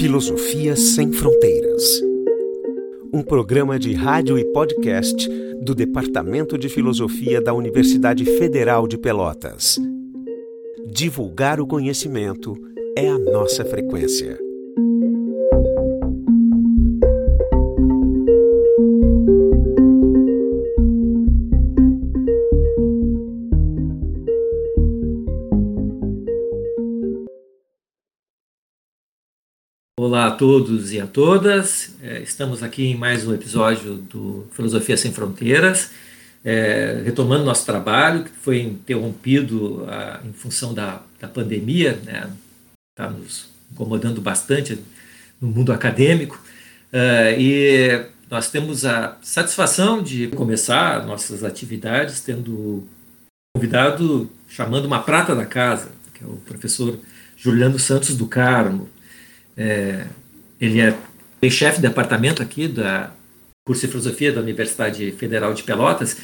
Filosofia Sem Fronteiras. Um programa de rádio e podcast do Departamento de Filosofia da Universidade Federal de Pelotas. Divulgar o conhecimento é a nossa frequência. Olá a todos e a todas. É, estamos aqui em mais um episódio do Filosofia Sem Fronteiras, é, retomando nosso trabalho, que foi interrompido a, em função da, pandemia, está né? Tá nos incomodando bastante no mundo acadêmico. É, e nós temos a satisfação de começar nossas atividades tendo convidado, chamando uma prata da casa, que é o professor Juliano Santos do Carmo é, ele é chefe de departamento aqui da curso de filosofia da Universidade Federal de Pelotas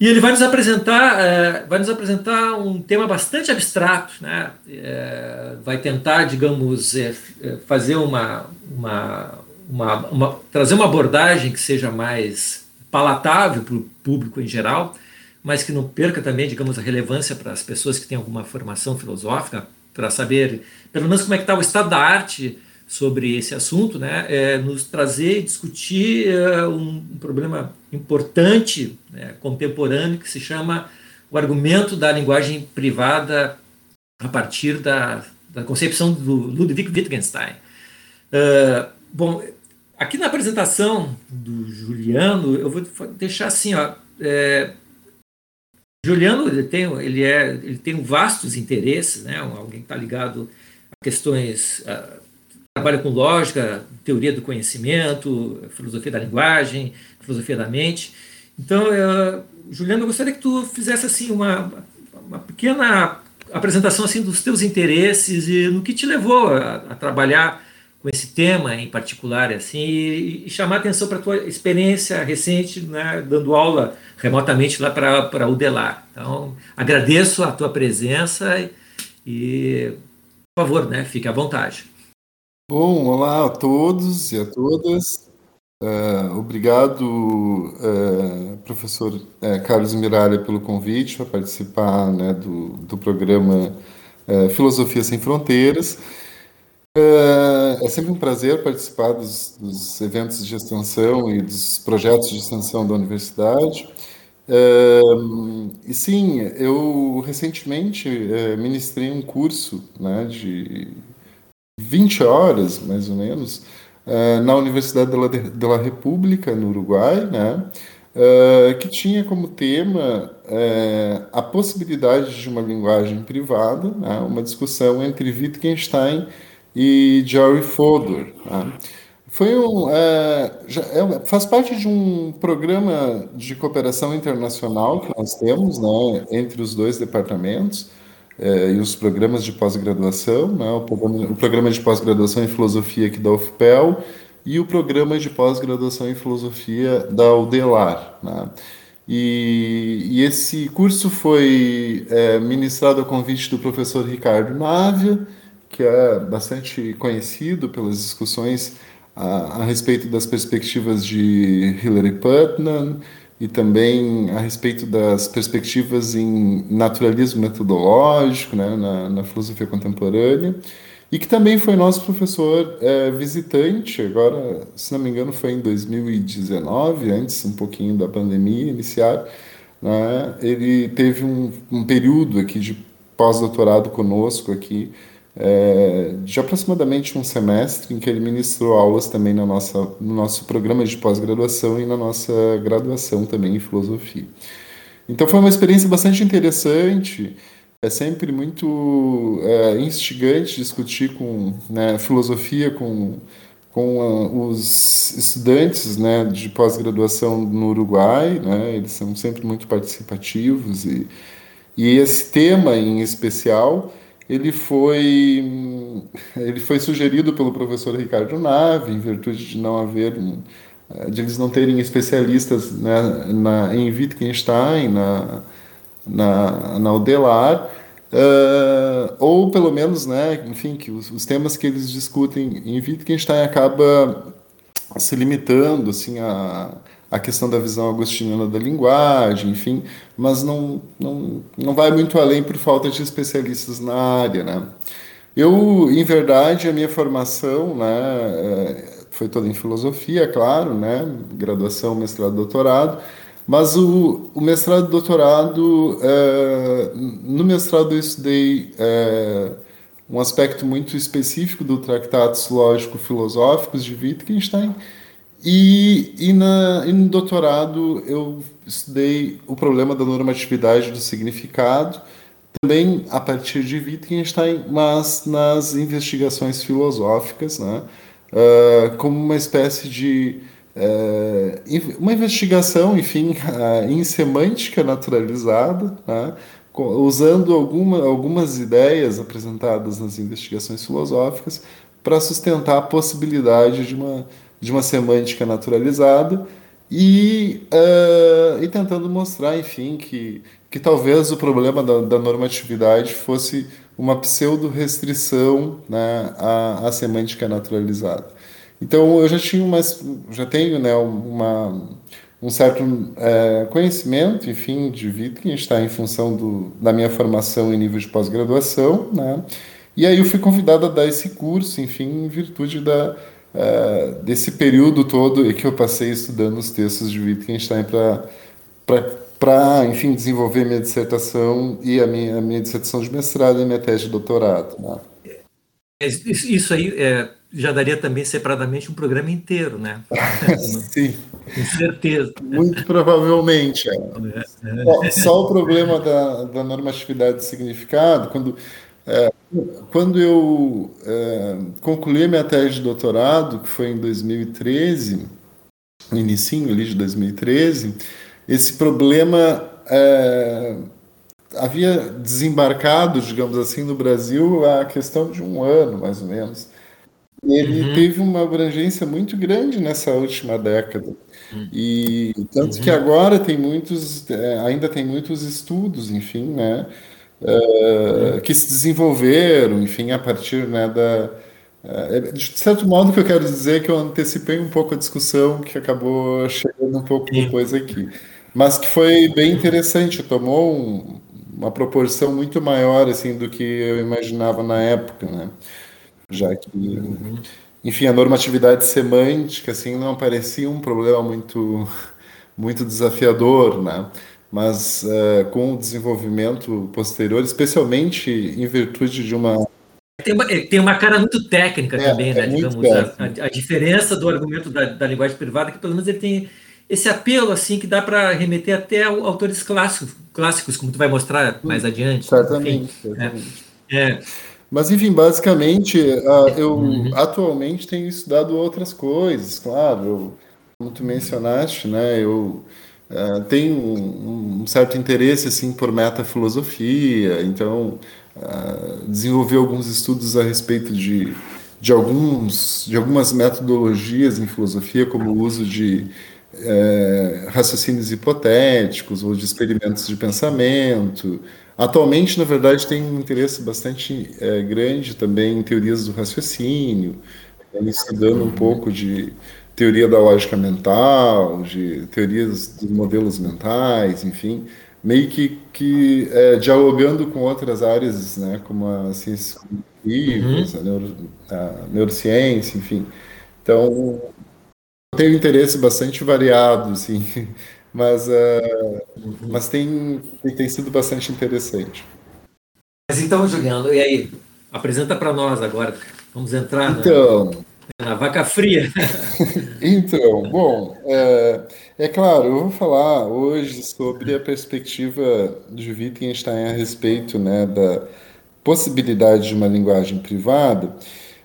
e ele vai nos apresentar é, vai nos apresentar um tema bastante abstrato né? É, vai tentar digamos é, é fazer uma, uma, uma, uma, trazer uma abordagem que seja mais palatável para o público em geral mas que não perca também digamos a relevância para as pessoas que têm alguma formação filosófica para saber pelo menos como é que está o estado da arte sobre esse assunto, né, é nos trazer e discutir é, um, problema importante, né, contemporâneo, que se chama o argumento da linguagem privada a partir da, da concepção do Ludwig Wittgenstein. Uh, bom, aqui na apresentação do Juliano, eu vou deixar assim, ó, é, Juliano ele tem, ele é, ele tem vastos interesses, né, alguém que está ligado a questões uh, trabalha com lógica, teoria do conhecimento, filosofia da linguagem, filosofia da mente. Então, eu, Juliano, eu gostaria que tu fizesse assim uma, uma pequena apresentação assim dos teus interesses e no que te levou a, a trabalhar com esse tema em particular assim e, e chamar atenção para a tua experiência recente né, dando aula remotamente lá para para o Delar. Então agradeço a tua presença e, e por favor né fique à vontade. Bom, olá a todos e a todas. Uh, obrigado, uh, professor uh, Carlos Miralha, pelo convite para participar né, do, do programa Filosofia Sem Fronteiras. É sempre um prazer participar dos, dos, eventos de extensão e dos projetos de extensão da universidade. e sim, eu recentemente ministrei um curso né, de 20 horas, mais ou menos, uh, na Universidade de la República, no Uruguai, né? Uh, que tinha como tema a possibilidade de uma linguagem privada, né? uma discussão entre Wittgenstein e Jerry Fodor. Né? Foi um, já, é, faz parte de um programa de cooperação internacional que nós temos né, entre os dois departamentos, é, e os programas de pós-graduação, né, o, programa, o programa de pós-graduação em filosofia aqui da UFPEL e o programa de pós-graduação em filosofia da UDELAR. Né. E, e, esse curso foi é, ministrado a convite do professor Ricardo Návia, que é bastante conhecido pelas discussões a, a respeito das perspectivas de Hilary Putnam, e também a respeito das perspectivas em naturalismo metodológico, né, na, na filosofia contemporânea, e que também foi nosso professor é, visitante, agora, se não me engano, foi em 2019, antes um pouquinho da pandemia iniciar, né, ele teve um, um período aqui de pós-doutorado conosco aqui, é, de aproximadamente um semestre em que ele ministrou aulas também na nossa, no nosso programa de pós-graduação e na nossa graduação também em filosofia. Então foi uma experiência bastante interessante. É sempre muito é, instigante discutir com né, filosofia com, com uh, os estudantes né, de pós-graduação no Uruguai. Né, eles são sempre muito participativos e, e esse tema em especial ele foi, ele foi sugerido pelo professor Ricardo Nave, em virtude de não haver, de eles não terem especialistas né, na, em Wittgenstein, na, na, na Udelar, uh, ou pelo menos, né, enfim, que os, os, temas que eles discutem em Wittgenstein acaba se limitando assim a, a questão da visão agostiniana da linguagem, enfim, mas não, não, não vai muito além por falta de especialistas na área, né? Eu, em verdade, a minha formação, né, é, foi toda em filosofia, claro, né, graduação, mestrado, doutorado, mas o, o mestrado e doutorado, é, no mestrado eu estudei é, um aspecto muito específico do Tratados Lógico-Filosóficos de Wittgenstein, e, e, na, e no doutorado eu estudei o problema da normatividade do significado, também a partir de Wittgenstein, mas nas investigações filosóficas, né? Uh, como uma espécie de uh, uma investigação, enfim, uh, em semântica naturalizada, né? usando alguma, algumas ideias apresentadas nas investigações filosóficas para sustentar a possibilidade de uma de uma semântica naturalizada e, uh, e tentando mostrar, enfim, que, que talvez o problema da, da normatividade fosse uma pseudo-restrição né, à, à semântica naturalizada. Então, eu já tinha umas, já tenho né, uma, um certo é, conhecimento, enfim, de Wittgenstein em função do, da minha formação em nível de pós-graduação, né? E aí eu fui convidado a dar esse curso, enfim, em virtude da, uh, desse período todo que eu passei estudando os textos de Wittgenstein para, enfim, desenvolver minha dissertação e a minha, a minha dissertação de mestrado e minha tese de doutorado. Né? É, isso aí é, já daria também separadamente um programa inteiro, né? Sim. Com certeza. Muito provavelmente. É. É. Só, só, o problema da, da normatividade de significado, quando é, quando eu é, concluí minha tese de doutorado, que foi em 2013, no início ali de 2013, esse problema é, havia desembarcado, digamos assim, no Brasil a questão de um ano, mais ou menos. Ele uhum. teve uma abrangência muito grande nessa última década. E tanto uhum. que agora tem muitos, é, ainda tem muitos estudos, enfim, né? Uh, que se desenvolveram, enfim, a partir né, da. Uh, de certo modo, que eu quero dizer é que eu antecipei um pouco a discussão que acabou chegando um pouco depois aqui, mas que foi bem interessante, tomou um, uma proporção muito maior assim do que eu imaginava na época, né? Já que, enfim, a normatividade semântica assim não parecia um problema muito muito desafiador, né? Mas uh, com o desenvolvimento posterior, especialmente em virtude de uma. Tem uma, é, tem uma cara muito técnica é, também, né? É digamos, a, a, diferença do argumento da, da linguagem privada, é que pelo menos ele tem esse apelo assim que dá para remeter até a autores clássicos, clássicos, como tu vai mostrar mais adiante. Certamente. Enfim, certamente. É, Mas, enfim, basicamente, uh, eu uhum. atualmente tenho estudado outras coisas, claro. Eu, como tu mencionaste, né? Eu uh, tem um, um, certo interesse assim por metafilosofia, então uh, desenvolveu alguns estudos a respeito de, de alguns de algumas metodologias em filosofia, como o uso de é, raciocínios hipotéticos ou de experimentos de pensamento. Atualmente, na verdade, tem um interesse bastante é, grande também em teorias do raciocínio, estudando um pouco de teoria da lógica mental, de teorias dos modelos mentais, enfim, meio que, que é, dialogando com outras áreas, né, como a ciência cognitivas, uhum. a, neuro, a neurociência, enfim. Então, tenho interesse bastante variado, assim, mas, uh, mas tem, tem sido bastante interessante. Mas então, Juliano, e aí? Apresenta para nós agora. Vamos entrar então, a vaca fria. então, bom, é, é, claro, eu vou falar hoje sobre a perspectiva de Wittgenstein a respeito né, da possibilidade de uma linguagem privada,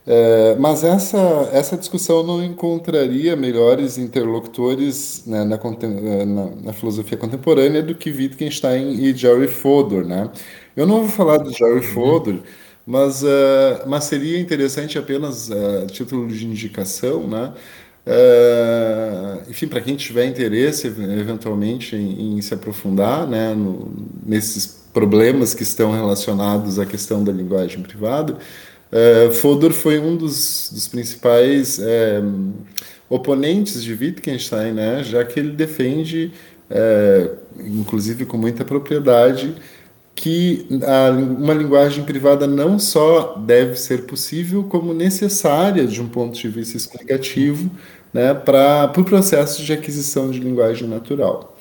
é, mas essa, essa discussão não encontraria melhores interlocutores né, na, na, na, filosofia contemporânea do que Wittgenstein e Jerry Fodor. Né? Eu não vou falar do Jerry uhum. Mas, uh, mas seria interessante apenas uh, título de indicação, né? Uh, enfim, para quem tiver interesse eventualmente em, em, se aprofundar né, no, nesses problemas que estão relacionados à questão da linguagem privada, uh, Fodor foi um dos, dos principais é, oponentes de Wittgenstein, né, já que ele defende, é, inclusive com muita propriedade, que a, uma linguagem privada não só deve ser possível, como necessária de um ponto de vista explicativo né, para o pro processo de aquisição de linguagem natural.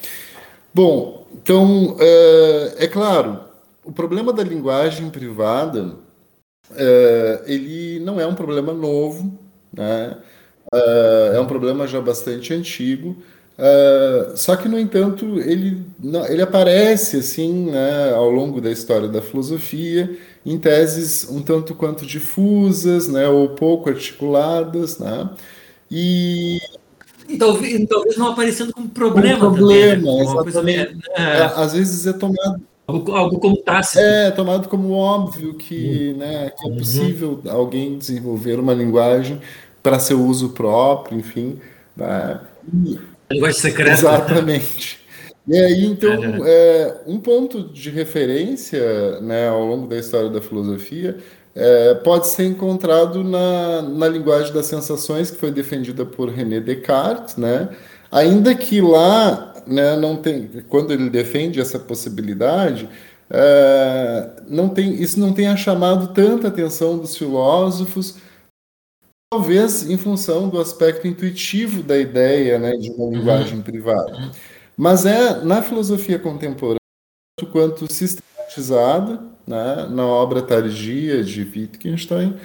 Bom, então, é, é claro, o problema da linguagem privada é, ele não é um problema novo, né? é, é um problema já bastante antigo, Uh, só que, no entanto, ele, não, ele aparece assim né, ao longo da história da filosofia em teses um tanto quanto difusas né, ou pouco articuladas. Né, e, talvez, talvez não aparecendo como problema. Um problema, também, né? exatamente. É, é, às vezes é tomado. Algo, algo como tácito. É, tomado como óbvio que, uhum. né, que é possível uhum. alguém desenvolver uma linguagem para seu uso próprio, enfim. Né, e, linguagem secreta. Exatamente. E aí, então, é, um ponto de referência né, ao longo da história da filosofia é, pode ser encontrado na, na linguagem das sensações, que foi defendida por René Descartes, né? ainda que lá né, não tem, quando ele defende essa possibilidade, é, não tem, isso não tenha chamado tanta atenção dos filósofos, talvez em função do aspecto intuitivo da ideia né, de uma linguagem uhum. privada. Mas é na filosofia contemporânea, quanto sistematizada né, na obra tardia de Wittgenstein,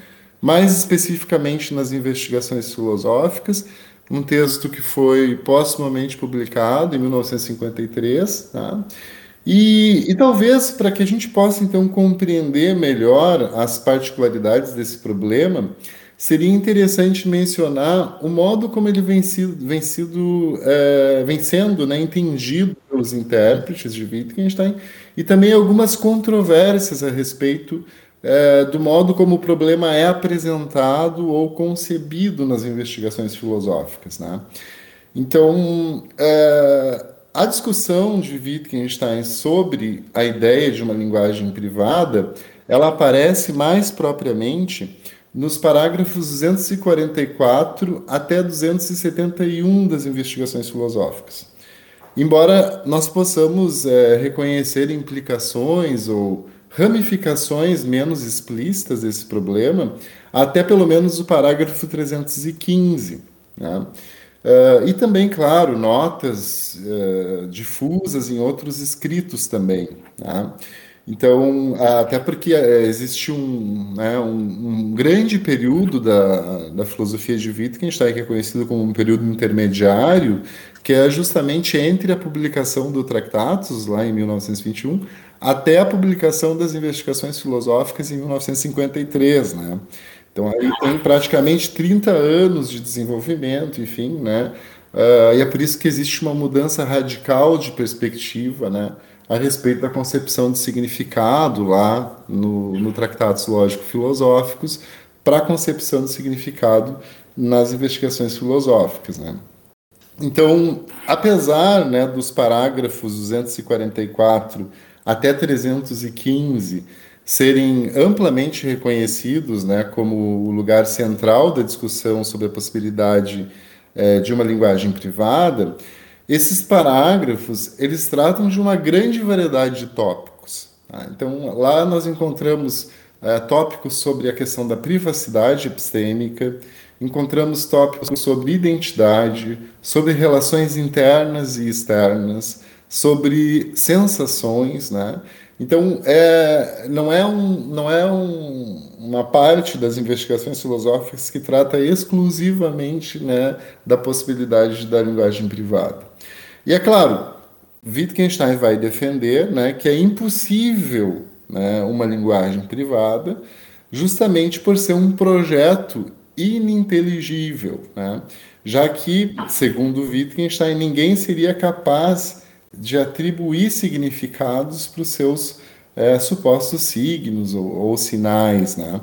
mais especificamente nas investigações filosóficas, um texto que foi postumamente publicado em 1953, tá? E, e, talvez para que a gente possa então compreender melhor as particularidades desse problema, seria interessante mencionar o modo como ele vem, sido, vem, sido, é, vem sendo né, entendido pelos intérpretes de Wittgenstein e também algumas controvérsias a respeito é, do modo como o problema é apresentado ou concebido nas investigações filosóficas. Né? Então, é, a discussão de Wittgenstein sobre a ideia de uma linguagem privada, ela aparece mais propriamente nos parágrafos 244 até 271 das investigações filosóficas. Embora nós possamos é, reconhecer implicações ou ramificações menos explícitas desse problema, até pelo menos o parágrafo 315. Né? Uh, e também, claro, notas uh, difusas em outros escritos também. Né? Então, até porque é, existe um, né, um, um, grande período da, da filosofia de Wittgenstein, que é conhecido como um período intermediário, que é justamente entre a publicação do Tractatus, lá em 1921, até a publicação das investigações filosóficas em 1953, né? Então, aí tem praticamente 30 anos de desenvolvimento, enfim, né? Uh, e é por isso que existe uma mudança radical de perspectiva, né? A respeito da concepção de significado lá no, no Tratados Lógico-Filosóficos para a concepção de significado nas investigações filosóficas. Né? Então, apesar né, dos parágrafos 244 até 315 serem amplamente reconhecidos né, como o lugar central da discussão sobre a possibilidade é, de uma linguagem privada, esses parágrafos, eles tratam de uma grande variedade de tópicos. Tá? Então, lá nós encontramos é, tópicos sobre a questão da privacidade epistêmica, encontramos tópicos sobre identidade, sobre relações internas e externas, sobre sensações, né? Então, é, não é, um, não é um, uma parte das investigações filosóficas que trata exclusivamente né, da possibilidade da linguagem privada. E é claro, Wittgenstein vai defender né, que é impossível né, uma linguagem privada, justamente por ser um projeto ininteligível, né? já que, segundo Wittgenstein, ninguém seria capaz de atribuir significados para os seus é, supostos signos ou, ou sinais. Né?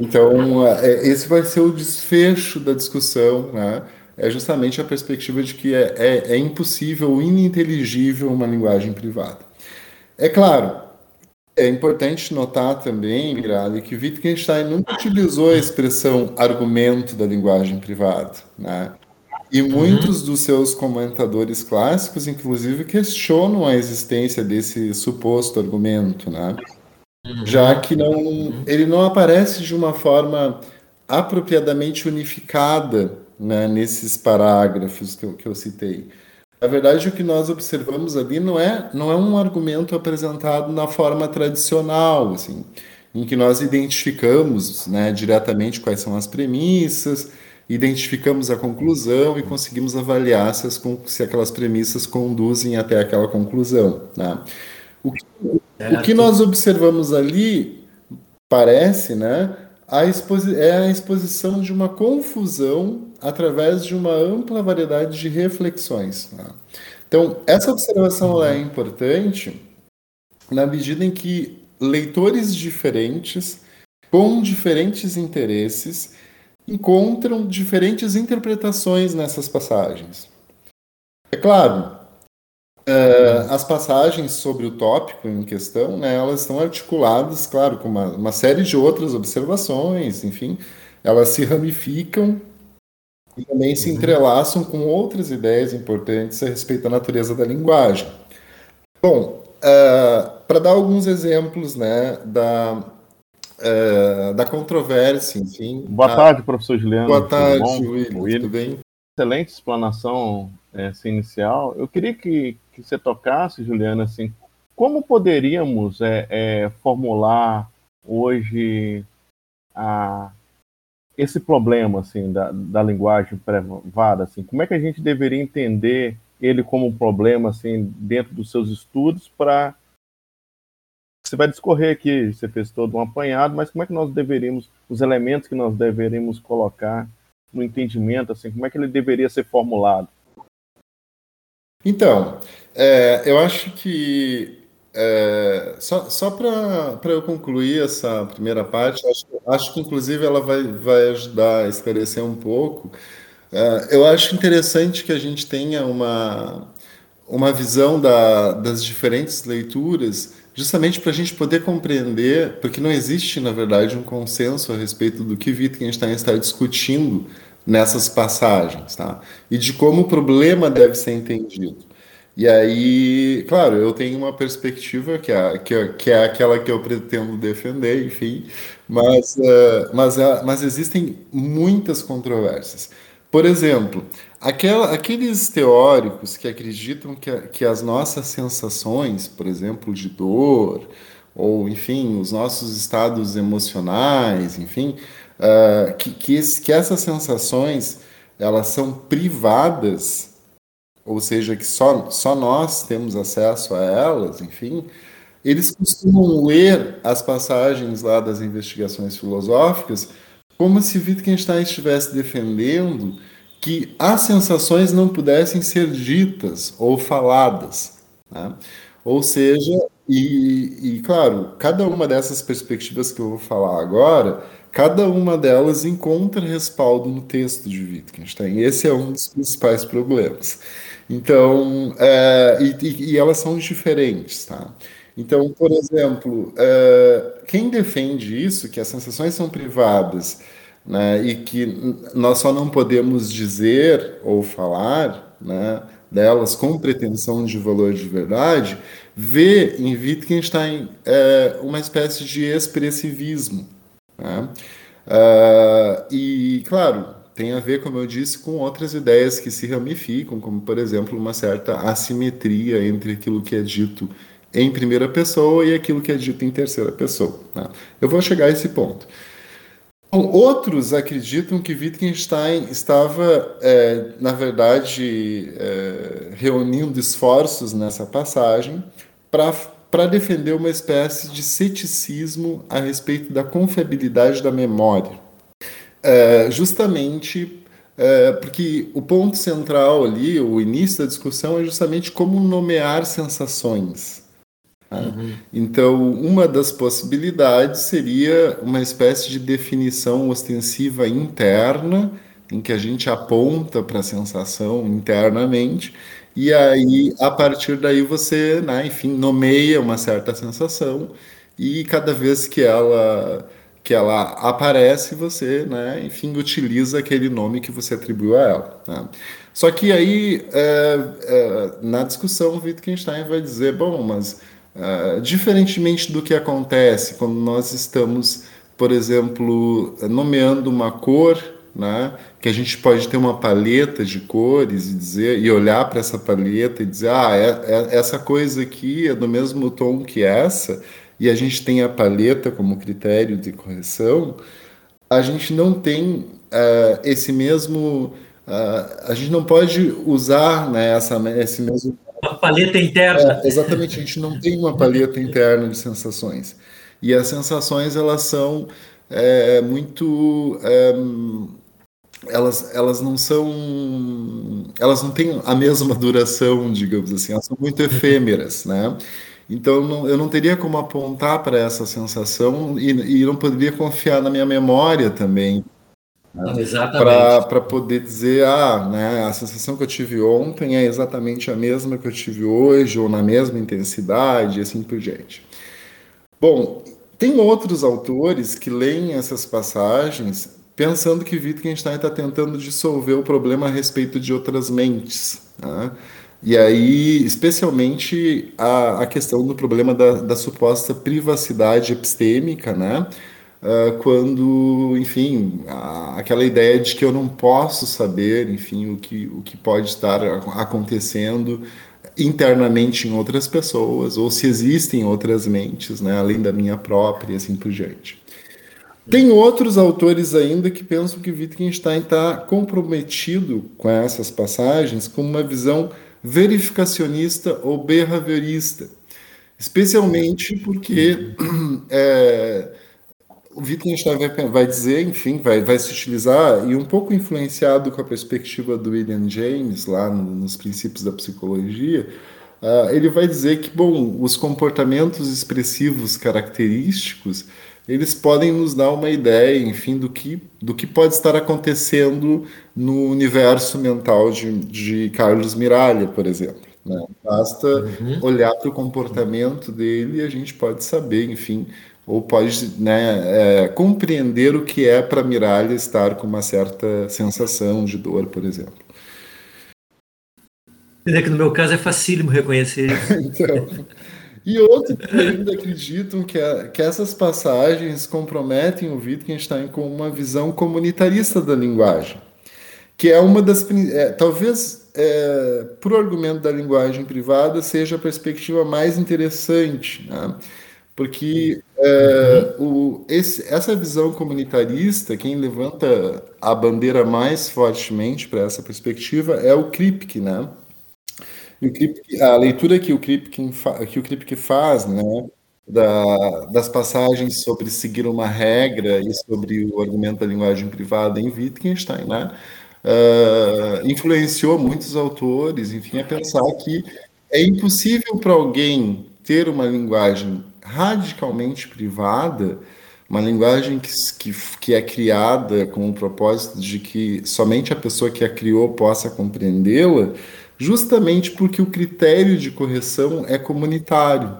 Então, é, esse vai ser o desfecho da discussão. Né? É justamente a perspectiva de que é, é, é impossível, ininteligível uma linguagem privada. É claro É importante notar também, Mirali, que Wittgenstein nunca utilizou a expressão argumento da linguagem privada, né? E muitos uhum. dos seus comentadores clássicos, inclusive, questionam a existência desse suposto argumento, né? Uhum. Já que não, ele não aparece de uma forma apropriadamente unificada né, nesses parágrafos que eu, que eu citei. Na verdade, o que nós observamos ali não é, não é um argumento apresentado na forma tradicional, assim, em que nós identificamos né, diretamente quais são as premissas, identificamos a conclusão e conseguimos avaliar se, as, se aquelas premissas conduzem até aquela conclusão. Né? O, que, o que nós observamos ali parece, né, a é a exposição de uma confusão através de uma ampla variedade de reflexões. Né? Então, essa observação é importante na medida em que leitores diferentes, com diferentes interesses, encontram diferentes interpretações nessas passagens. É claro, Uh, as passagens sobre o tópico em questão, né, elas estão articuladas, claro, com uma, uma, série de outras observações, enfim, elas se ramificam e também se uhum. entrelaçam com outras ideias importantes a respeito da natureza da linguagem. Bom, uh, para dar alguns exemplos né, da, uh, da controvérsia, enfim. Boa a... tarde, professor Juliano. Boa tarde, William, William. Tudo bem? Excelente explanação essa inicial. Eu queria que, que você tocasse, Juliana, assim, como poderíamos é, é, formular hoje a, esse problema assim da, da linguagem privada, assim, como é que a gente deveria entender ele como um problema assim dentro dos seus estudos para você vai discorrer aqui, você fez todo um apanhado, mas como é que nós deveríamos, os elementos que nós deveríamos colocar no entendimento, assim, como é que ele deveria ser formulado? Então, é, eu acho que é, só, só para eu concluir essa primeira parte, acho, acho, que inclusive ela vai, vai ajudar a esclarecer um pouco. É, eu acho interessante que a gente tenha uma, uma visão da, das diferentes leituras, justamente para a gente poder compreender, porque não existe, na verdade, um consenso a respeito do que Wittgenstein está discutindo nessas passagens, tá? E de como o problema deve ser entendido. E aí, claro, eu tenho uma perspectiva que é, que é, que é aquela que eu pretendo defender, enfim, mas, uh, mas, uh, mas existem muitas controvérsias. Por exemplo, aquela, aqueles teóricos que acreditam que, que as nossas sensações, por exemplo, de dor, ou enfim, os nossos estados emocionais, enfim, uh, que, que, que essas sensações elas são privadas, ou seja, que só, só nós temos acesso a elas, enfim, eles costumam ler as passagens lá das investigações filosóficas como se Wittgenstein estivesse defendendo que as sensações não pudessem ser ditas ou faladas. Né? Ou seja, e, e, claro, cada uma dessas perspectivas que eu vou falar agora, cada uma delas encontra respaldo no texto de Wittgenstein. Esse é um dos principais problemas. Então, é, e, e, elas são diferentes, tá? Então, por exemplo, é, quem defende isso, que as sensações são privadas, né, e que nós só não podemos dizer ou falar, né, delas com pretensão de valor de verdade, vê em Wittgenstein é, uma espécie de expressivismo. Né? Uh, e, claro, tem a ver, como eu disse, com outras ideias que se ramificam, como, por exemplo, uma certa assimetria entre aquilo que é dito em primeira pessoa e aquilo que é dito em terceira pessoa. Né? Eu vou chegar a esse ponto. Outros acreditam que Wittgenstein estava, é, na verdade, é, reunindo esforços nessa passagem para defender uma espécie de ceticismo a respeito da confiabilidade da memória. É, justamente é, porque o ponto central ali, o início da discussão, é justamente como nomear sensações. Né? Uhum. Então, uma das possibilidades seria uma espécie de definição ostensiva interna, em que a gente aponta para a sensação internamente, e aí, a partir daí, você, né, enfim, nomeia uma certa sensação, e cada vez que ela que ela aparece, você, né, enfim, utiliza aquele nome que você atribuiu a ela. Né? Só que aí, é, é, na discussão, Wittgenstein vai dizer, bom, mas é, diferentemente do que acontece quando nós estamos, por exemplo, nomeando uma cor, né, que a gente pode ter uma paleta de cores e dizer e olhar para essa paleta e dizer, ah, é, é, essa coisa aqui é do mesmo tom que essa, e a gente tem a paleta como critério de correção, a gente não tem uh, esse mesmo. Uh, a gente não pode usar né, essa, esse mesmo. Uma paleta interna. É, exatamente, a gente não tem uma paleta interna de sensações. E as sensações, elas são é, muito. Elas, elas não são. Elas não têm a mesma duração, digamos assim, elas são muito efêmeras, né? Então não, eu não teria como apontar para essa sensação e, e, não poderia confiar na minha memória também. Né? Para poder dizer, ah, né, a sensação que eu tive ontem é exatamente a mesma que eu tive hoje, ou na mesma intensidade, e assim por diante. Bom, tem outros autores que leem essas passagens pensando que Wittgenstein está tentando dissolver o problema a respeito de outras mentes. Né? E aí, especialmente a, a questão do problema da, da suposta privacidade epistêmica, né? Uh, quando, enfim, a, aquela ideia de que eu não posso saber, enfim, o que, o que pode estar acontecendo internamente em outras pessoas, ou se existem outras mentes, né, além da minha própria e assim por diante. Tem outros autores ainda que pensam que Wittgenstein está comprometido com essas passagens com uma visão verificacionista ou behaviorista, especialmente porque é, o Wittgenstein vai, vai, dizer, enfim, vai, vai se utilizar, e um pouco influenciado com a perspectiva do William James, lá no, nos princípios da psicologia, uh, ele vai dizer que, bom, os comportamentos expressivos característicos eles podem nos dar uma ideia, enfim, do que, do que pode estar acontecendo no universo mental de, de Carlos Miralha, por exemplo. Né? Basta uhum. olhar para o comportamento dele e a gente pode saber, enfim, ou pode né, é, compreender o que é para Miralha estar com uma certa sensação de dor, por exemplo. É que no meu caso é facílimo reconhecer isso. então, e outros ainda acreditam que, a, que essas passagens comprometem o Wittgenstein com uma visão comunitarista da linguagem, que é uma das. É, talvez, é, por argumento da linguagem privada, seja a perspectiva mais interessante, né? porque é, o, esse, essa visão comunitarista, quem levanta a bandeira mais fortemente para essa perspectiva é o Kripke, né? O Kripke, a leitura que o Kripke, que o Kripke faz, né, da, das passagens sobre seguir uma regra e sobre o argumento da linguagem privada em Wittgenstein, né, uh, influenciou muitos autores, enfim, a pensar que é impossível para alguém ter uma linguagem radicalmente privada, uma linguagem que, que, que, é criada com o propósito de que somente a pessoa que a criou possa compreendê-la, justamente porque o critério de correção é comunitário.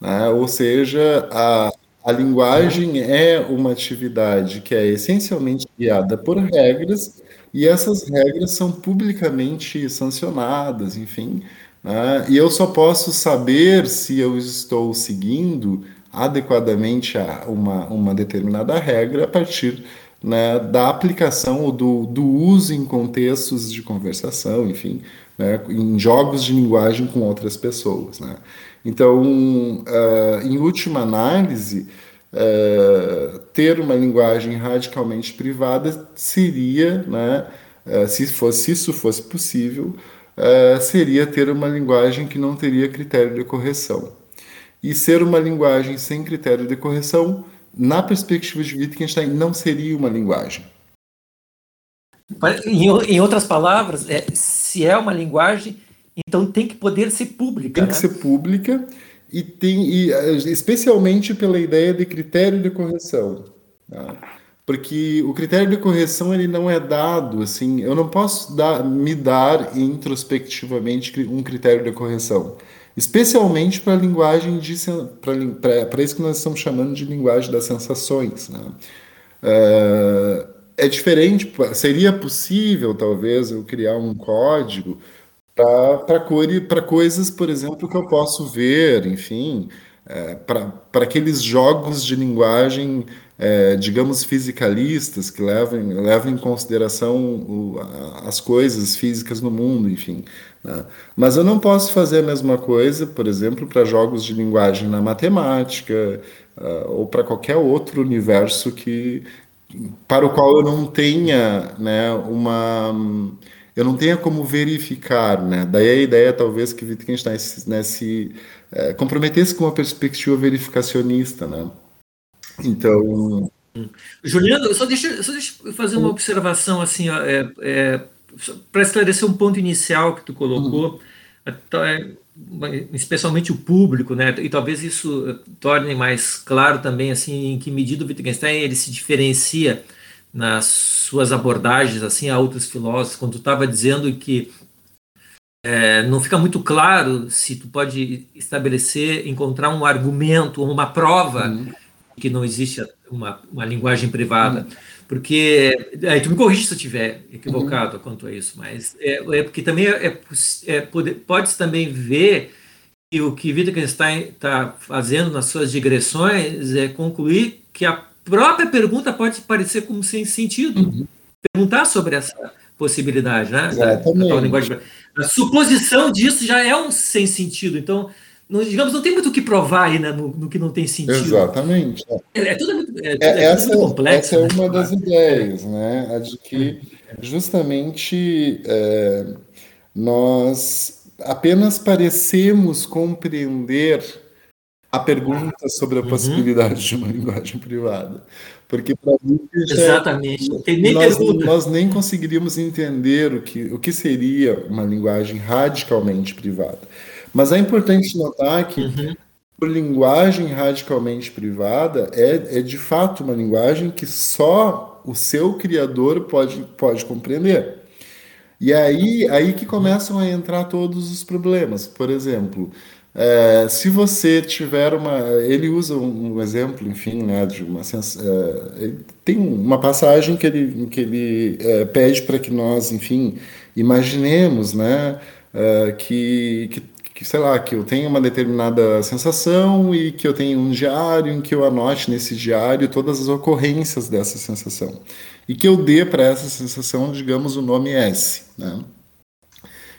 Né? Ou seja, a, a linguagem é uma atividade que é essencialmente guiada por regras, e essas regras são publicamente sancionadas, enfim. Né? E eu só posso saber se eu estou seguindo adequadamente a uma, uma determinada regra a partir né, da aplicação ou do, do uso em contextos de conversação, enfim, né, em jogos de linguagem com outras pessoas. Né? Então, uh, em última análise, uh, ter uma linguagem radicalmente privada seria, né, uh, se, fosse, se isso fosse possível, seria ter uma linguagem que não teria critério de correção. E ser uma linguagem sem critério de correção, na perspectiva de Wittgenstein, não seria uma linguagem. Em, em outras palavras, é, se é uma linguagem, então tem que poder ser pública. Tem né? que ser pública e tem e, especialmente pela ideia de critério de correção. Tá? Porque o critério de correção ele não é dado assim, eu não posso dar, me dar introspectivamente um critério de correção. especialmente para a linguagem de para isso que nós estamos chamando de linguagem das sensações. Né? É, é diferente, seria possível talvez eu criar um código para coisas, por exemplo, que eu posso ver, enfim, é, para aqueles jogos de linguagem, é, digamos, fisicalistas, que levam, levam em consideração o, as coisas físicas no mundo, enfim. Né? Mas eu não posso fazer a mesma coisa, por exemplo, para jogos de linguagem na matemática, uh, ou para qualquer outro universo que, para o qual eu não tenha né, uma eu não tenha como verificar, né? Daí a ideia, talvez, que Wittgenstein né, se é, comprometesse com uma perspectiva verificacionista, né? Então... Juliano, só deixa, só deixa eu fazer uma observação, assim, é, é, para esclarecer um ponto inicial que tu colocou, é, especialmente o público, né? E talvez isso torne mais claro também, assim, em que medida o Wittgenstein ele se diferencia nas suas abordagens assim a outros filósofos, quando tu estava dizendo que é, não fica muito claro se tu pode estabelecer, encontrar um argumento ou uma prova uhum. que não existe uma, uma linguagem privada. Uhum. Porque, aí tu me corrige se eu estiver equivocado uhum. quanto a isso, mas é, é porque também é, é, é pode-se também ver que o que Wittgenstein está fazendo nas suas digressões é concluir que a própria pergunta pode parecer como sem sentido. Uhum. Perguntar sobre essa possibilidade, né? Exatamente. Da, linguagem. A suposição disso já é um sem sentido. Então, não, digamos, não tem muito o que provar aí né, no, no que não tem sentido. Exatamente. É, é tudo, é, é, é essa, muito complexo. Essa é né? uma das ideias, né? A de que justamente é, nós apenas parecemos compreender a pergunta sobre a uhum. possibilidade de uma linguagem privada. Porque para mim. Exatamente. É, nem nós, nós, nem conseguiríamos entender o que, o que seria uma linguagem radicalmente privada. Mas é importante notar que uhum. a linguagem radicalmente privada é, é de fato uma linguagem que só o seu criador pode, pode compreender. E aí, aí que começam a entrar todos os problemas. Por exemplo, é, se você tiver uma. Ele usa um, exemplo, enfim, né, de uma. É, tem uma passagem que ele, que ele é, pede para que nós, enfim, imaginemos, né, que, que, que, sei lá, que eu tenho uma determinada sensação e que eu tenho um diário em que eu anote nesse diário todas as ocorrências dessa sensação. E que eu dê para essa sensação, digamos, o nome S, né?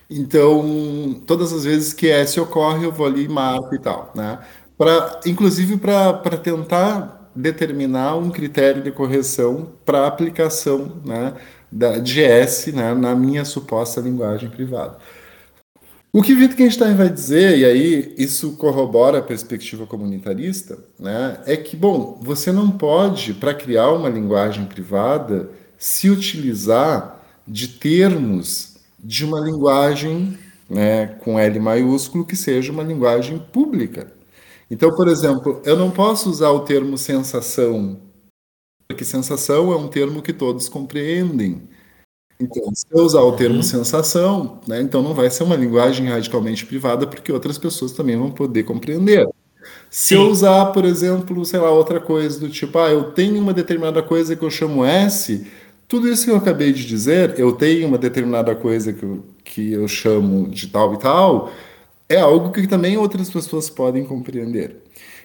Então, todas as vezes que S ocorre, eu vou ali e marco e tal, né? Pra, inclusive para tentar determinar um critério de correção para aplicação né, da, de S né, na minha suposta linguagem privada. O que Wittgenstein vai dizer, e aí isso corrobora a perspectiva comunitarista, né, é que, bom, você não pode, para criar uma linguagem privada, se utilizar de termos de uma linguagem né, com L maiúsculo que seja uma linguagem pública. Então, por exemplo, eu não posso usar o termo sensação, porque sensação é um termo que todos compreendem. Então, se eu usar o termo sensação, né, então não vai ser uma linguagem radicalmente privada, porque outras pessoas também vão poder compreender. Se Sim. eu usar, por exemplo, sei lá, outra coisa do tipo, ah, eu tenho uma determinada coisa que eu chamo S, tudo isso que eu acabei de dizer, eu tenho uma determinada coisa que eu, que eu chamo de tal e tal, é algo que também outras pessoas podem compreender.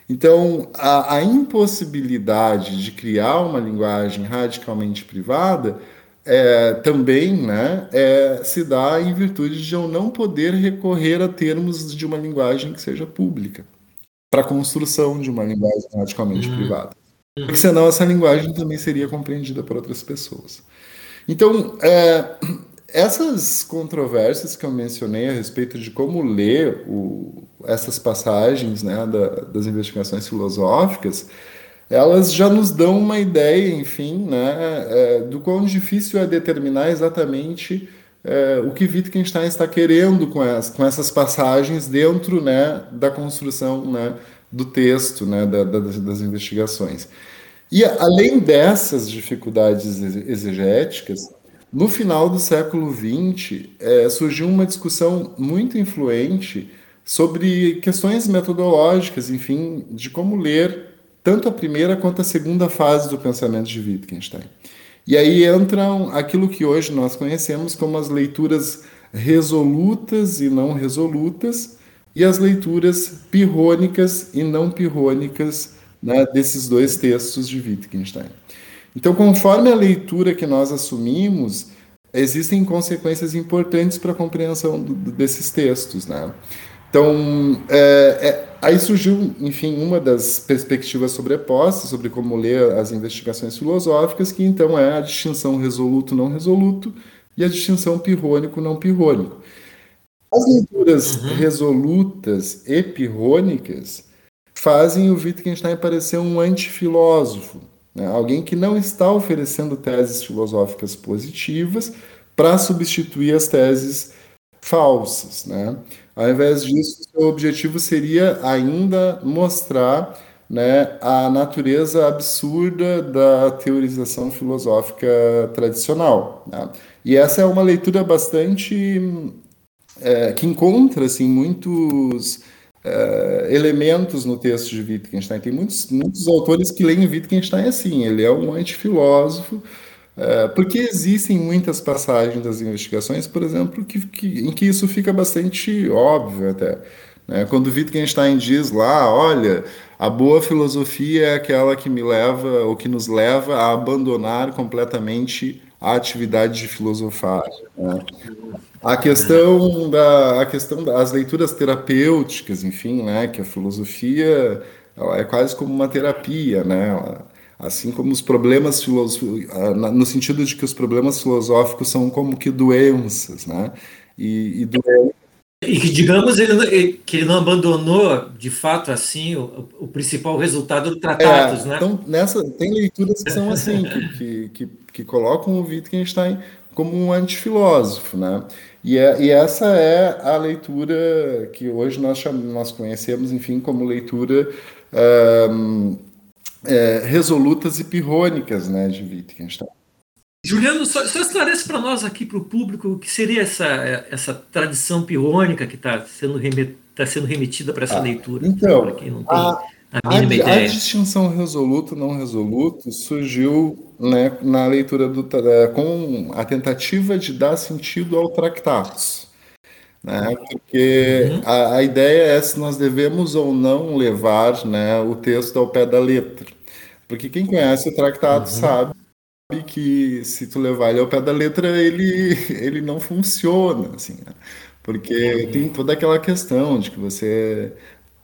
Então, a, a impossibilidade de criar uma linguagem radicalmente privada é, também né, é, se dá em virtude de eu não poder recorrer a termos de uma linguagem que seja pública para a construção de uma linguagem radicalmente uhum. privada. Porque senão essa linguagem também seria compreendida por outras pessoas. Então, é, essas controvérsias que eu mencionei a respeito de como ler o, essas passagens né, da, das investigações filosóficas, elas já nos dão uma ideia, enfim, né, é, do quão difícil é determinar exatamente é, o que Wittgenstein está querendo com, as, com essas passagens dentro né, da construção né, do texto, né, da, da, das investigações. E além dessas dificuldades exegéticas, no final do século XX é, surgiu uma discussão muito influente sobre questões metodológicas, enfim, de como ler tanto a primeira quanto a segunda fase do pensamento de Wittgenstein. E aí entram aquilo que hoje nós conhecemos como as leituras resolutas e não resolutas, e as leituras pirrônicas e não pirrônicas né, desses dois textos de Wittgenstein. Então, conforme a leitura que nós assumimos, existem consequências importantes para a compreensão do, desses textos. Né? Então, é, é, aí surgiu, enfim, uma das perspectivas sobrepostas sobre como ler as investigações filosóficas, que então é a distinção resoluto-não resoluto e a distinção pirrônico-não pirrônico. As leituras uhum. resolutas e pirrônicas fazem o Wittgenstein parecer um antifilósofo, né? alguém que não está oferecendo teses filosóficas positivas para substituir as teses falsas. Né? Ao invés disso, o objetivo seria ainda mostrar né, a natureza absurda da teorização filosófica tradicional. Né? E essa é uma leitura bastante é, que encontra assim muitos é, elementos no texto de Wittgenstein. Tem muitos, muitos autores que leem Wittgenstein assim. Ele é um antifilósofo é, porque existem muitas passagens das investigações, por exemplo, que, que, em que isso fica bastante óbvio até. Né? Quando Wittgenstein diz lá, olha, a boa filosofia é aquela que me leva, ou que nos leva a abandonar completamente a atividade de filosofar. Né? A questão da a questão das leituras terapêuticas, enfim, né, que a filosofia ela é quase como uma terapia, né? Ela, Assim como os problemas filosóficos, no sentido de que os problemas filosóficos são como que doenças, né? E, e doenças e que, digamos, ele, que ele não abandonou, de fato, assim, o, o principal resultado do Tratados, é, né? Então, nessa, tem leituras que são assim, que, que, que, que, colocam o Wittgenstein como um antifilósofo, né? E, é, e essa é a leitura que hoje nós, chamamos, nós conhecemos, enfim, como leitura um, é, resolutas e pirrônicas né, de Wittgenstein. Juliano, só, só esclarece para nós aqui, para o público, o que seria essa, essa tradição pirrônica que está sendo, remet, tá sendo remetida para essa ah, leitura? Então, a, a, a, a, distinção resoluto não resoluto surgiu né, na leitura do, com a tentativa de dar sentido ao Tractatus. Né, porque uhum. a, a ideia é se nós devemos ou não levar né, o texto ao pé da letra. Porque quem conhece o tratado uhum. sabe que se tu levar ele ao pé da letra, ele, ele não funciona, assim, né? Porque uhum. tem toda aquela questão de que você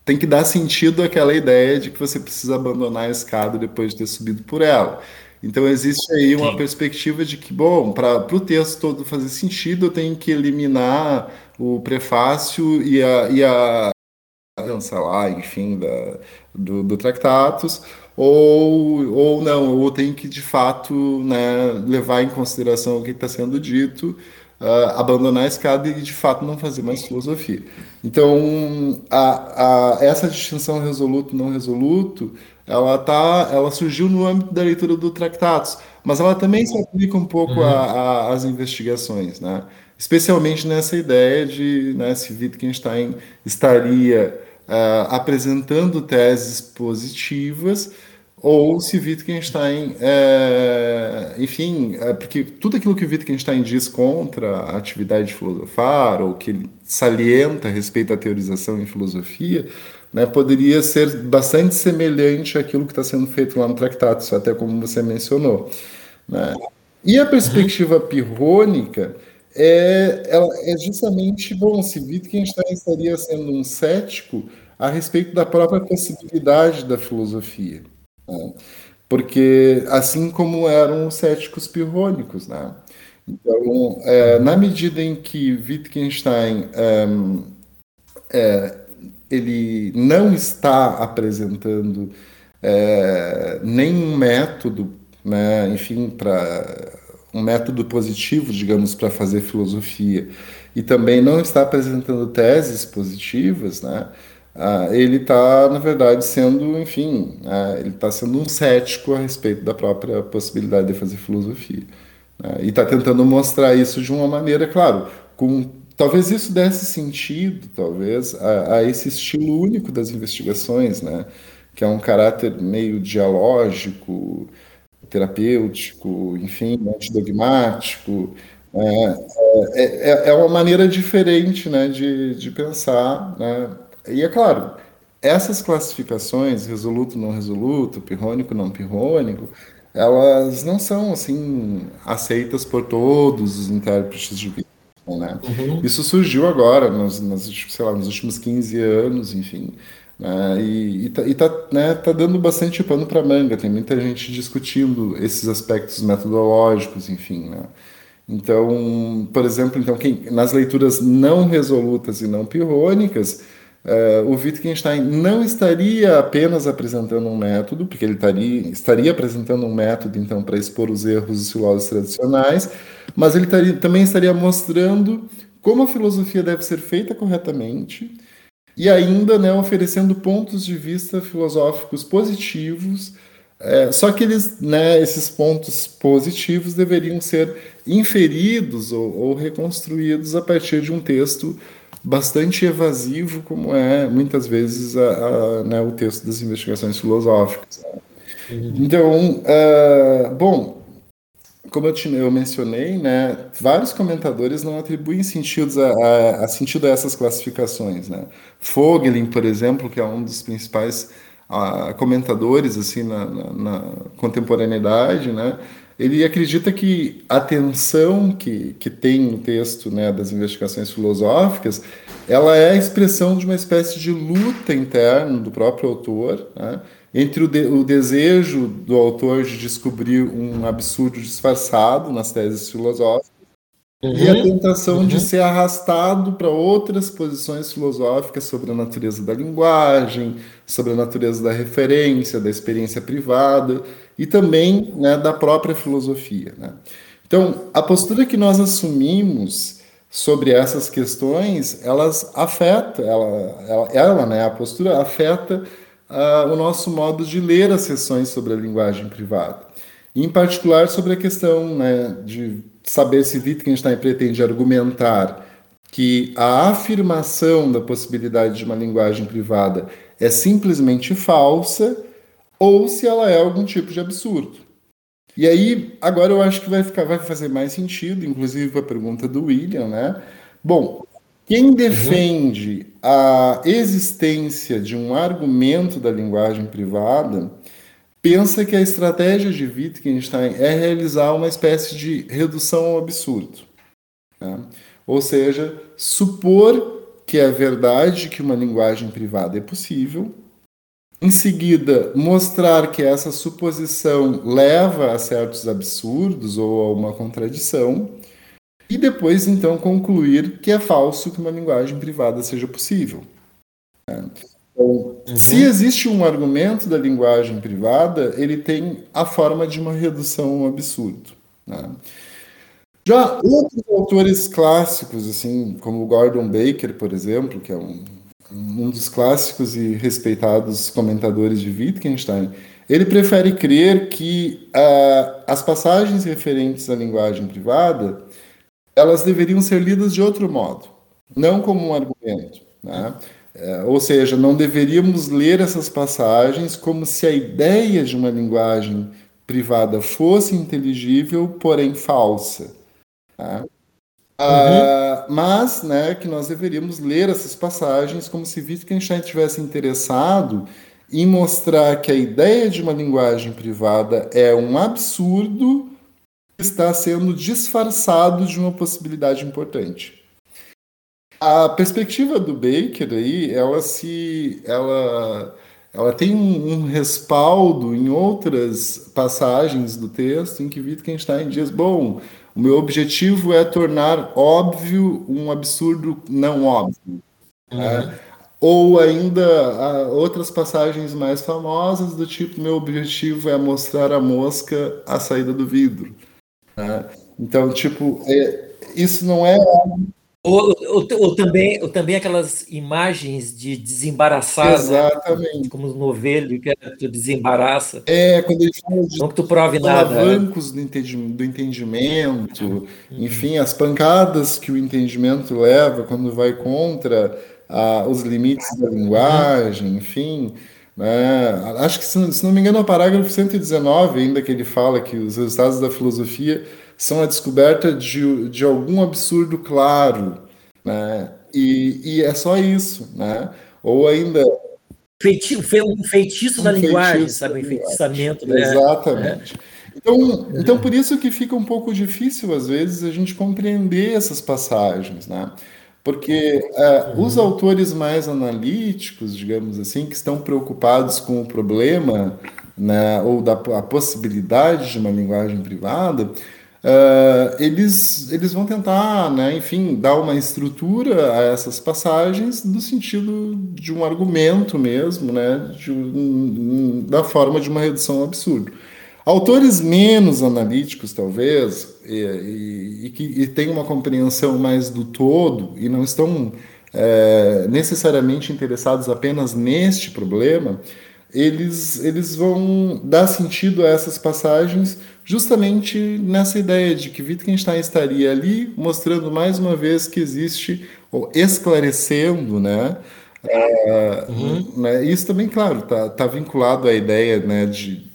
tem que dar sentido àquela ideia de que você precisa abandonar a escada depois de ter subido por ela. Então existe aí uma Sim. perspectiva de que, bom, para o texto todo fazer sentido, eu tenho que eliminar o prefácio e a, e a lá, enfim, da, do, do Tractatus, ou, ou não, ou tem que de fato né, levar em consideração o que está sendo dito, uh, abandonar a escada e de fato não fazer mais filosofia. Então, a, a, essa distinção resoluto não resoluto, ela tá, ela surgiu no âmbito da leitura do Tractatus, mas ela também se aplica um pouco uhum. às investigações, né? especialmente nessa ideia de né, se Wittgenstein estaria uh, apresentando teses positivas ou se Wittgenstein, é, enfim, é porque tudo aquilo que Wittgenstein diz contra a atividade de filosofar, ou que ele salienta a respeito da teorização em filosofia, né, poderia ser bastante semelhante àquilo que está sendo feito lá no tratado, até como você mencionou. Né? E a perspectiva uhum. pirrônica é, ela é justamente, bom, se Wittgenstein estaria sendo um cético a respeito da própria possibilidade da filosofia. Né? Porque assim como eram os céticos pirrônicos, né? Então, é, na medida em que Wittgenstein é, é, ele não está apresentando é, nenhum método, né, enfim, para um método positivo, digamos, para fazer filosofia, e também não está apresentando teses positivas, né, ah, ele está, na verdade, sendo, enfim, ah, ele está sendo um cético a respeito da própria possibilidade de fazer filosofia. Né? E está tentando mostrar isso de uma maneira, claro, com talvez isso desse sentido, talvez, a, a, esse estilo único das investigações, né? Que é um caráter meio dialógico, terapêutico, enfim, antidogmático. É, é, é, é uma maneira diferente né, de, de pensar. Né? E é claro, essas classificações, resoluto, não resoluto, pirrônico, não pirrônico, elas não são assim aceitas por todos os intérpretes de vida. Né? Uhum. Isso surgiu agora, nos, nos, sei lá, nos últimos 15 anos, enfim. Né? E, e, tá, e tá, né, tá dando bastante pano para manga, tem muita gente discutindo esses aspectos metodológicos, enfim. Né? Então, por exemplo, então, quem, nas leituras não resolutas e não pirrônicas, Uh, o Wittgenstein não estaria apenas apresentando um método, porque ele estaria, estaria apresentando um método, então, para expor os erros dos filósofos tradicionais, mas ele também estaria mostrando como a filosofia deve ser feita corretamente e ainda né, oferecendo pontos de vista filosóficos positivos. É, só que eles, né, esses pontos positivos deveriam ser inferidos ou, ou reconstruídos a partir de um texto bastante evasivo, como é muitas vezes a, a, né, o texto das investigações filosóficas. Uhum. Então, uh, bom, como eu, te, eu mencionei, né, vários comentadores não atribuem sentidos a, a, a, sentido a essas classificações. Né? Vogelin, por exemplo, que é um dos principais comentadores assim na, na, na contemporaneidade, né, ele acredita que a tensão que, que tem no texto né, das investigações filosóficas, ela é a expressão de uma espécie de luta interna do próprio autor, né, entre o, de, o desejo do autor de descobrir um absurdo disfarçado nas teses filosóficas Uhum, e a tentação uhum. de ser arrastado para outras posições filosóficas sobre a natureza da linguagem, sobre a natureza da referência, da experiência privada e também né, da própria filosofia. Né? Então, a postura que nós assumimos sobre essas questões, elas afeta, ela, ela, ela né, a postura afeta uh, o nosso modo de ler as sessões sobre a linguagem privada. Em particular sobre a questão né, de saber se Wittgenstein pretende argumentar que a afirmação da possibilidade de uma linguagem privada é simplesmente falsa ou se ela é algum tipo de absurdo. E aí, agora eu acho que vai ficar vai fazer mais sentido, inclusive a pergunta do William, né? Bom, quem uhum. defende a existência de um argumento da linguagem privada pensa que a estratégia de Wittgenstein é realizar uma espécie de redução ao absurdo. Né? Ou seja, supor que é verdade que uma linguagem privada é possível, em seguida, mostrar que essa suposição leva a certos absurdos ou a uma contradição, e depois, então, concluir que é falso que uma linguagem privada seja possível. Né? Então, uhum. se existe um argumento da linguagem privada, ele tem a forma de uma redução ao absurdo. Né? Já outros autores clássicos, assim, como Gordon Baker, por exemplo, que é um, um dos clássicos e respeitados comentadores de Wittgenstein, ele prefere crer que uh, as passagens referentes à linguagem privada elas deveriam ser lidas de outro modo, não como um argumento. Né? É, ou seja, não deveríamos ler essas passagens como se a ideia de uma linguagem privada fosse inteligível, porém falsa. Tá? Ah, uhum. mas né, que nós deveríamos ler essas passagens como se Wittgenstein tivesse interessado em mostrar que a ideia de uma linguagem privada é um absurdo que está sendo disfarçado de uma possibilidade importante. A perspectiva do Baker aí, ela se, ela, ela tem um, um, respaldo em outras passagens do texto em que Wittgenstein diz, bom, o meu objetivo é tornar óbvio um absurdo não óbvio. Uhum. Né? Ou ainda outras passagens mais famosas do tipo, meu objetivo é mostrar a mosca à saída do vidro. Né? Então, tipo, é, isso não é Ou, ou, ou, também, ou também aquelas imagens de desembaraçar, né? Exatamente. Né? como no ovelho, que tu desembaraça. É, quando ele fala de Não que tu prove nada. alavancos do entendimento, uhum. enfim, as pancadas que o entendimento leva quando vai contra ah, os limites da linguagem, enfim. Né? Acho que, se, se não me engano, é o parágrafo 119 ainda que ele fala que os resultados da filosofia são a descoberta de, de algum absurdo claro, né? E, e é só isso, né? Ou ainda Feiti um feitiço um da feitiço linguagem, sabe? Um enfeitiçamento. Né? Exatamente. É. Então, então, por isso que fica um pouco difícil, às vezes, a gente compreender essas passagens, né? Porque uh, uhum. os autores mais analíticos, digamos assim, que estão preocupados com o problema, né, ou da a possibilidade de uma linguagem privada, Uh, eles, eles vão tentar, né, enfim, dar uma estrutura a essas passagens no sentido de um argumento mesmo, né, de, um, da forma de uma redução ao absurdo. Autores menos analíticos, talvez, e, e, e que e têm uma compreensão mais do todo e não estão é, necessariamente interessados apenas neste problema, eles, eles vão dar sentido a essas passagens justamente nessa ideia de que Wittgenstein estaria ali mostrando mais uma vez que existe, ou esclarecendo, né? Uhum. né isso também, claro, está tá vinculado à ideia né, de,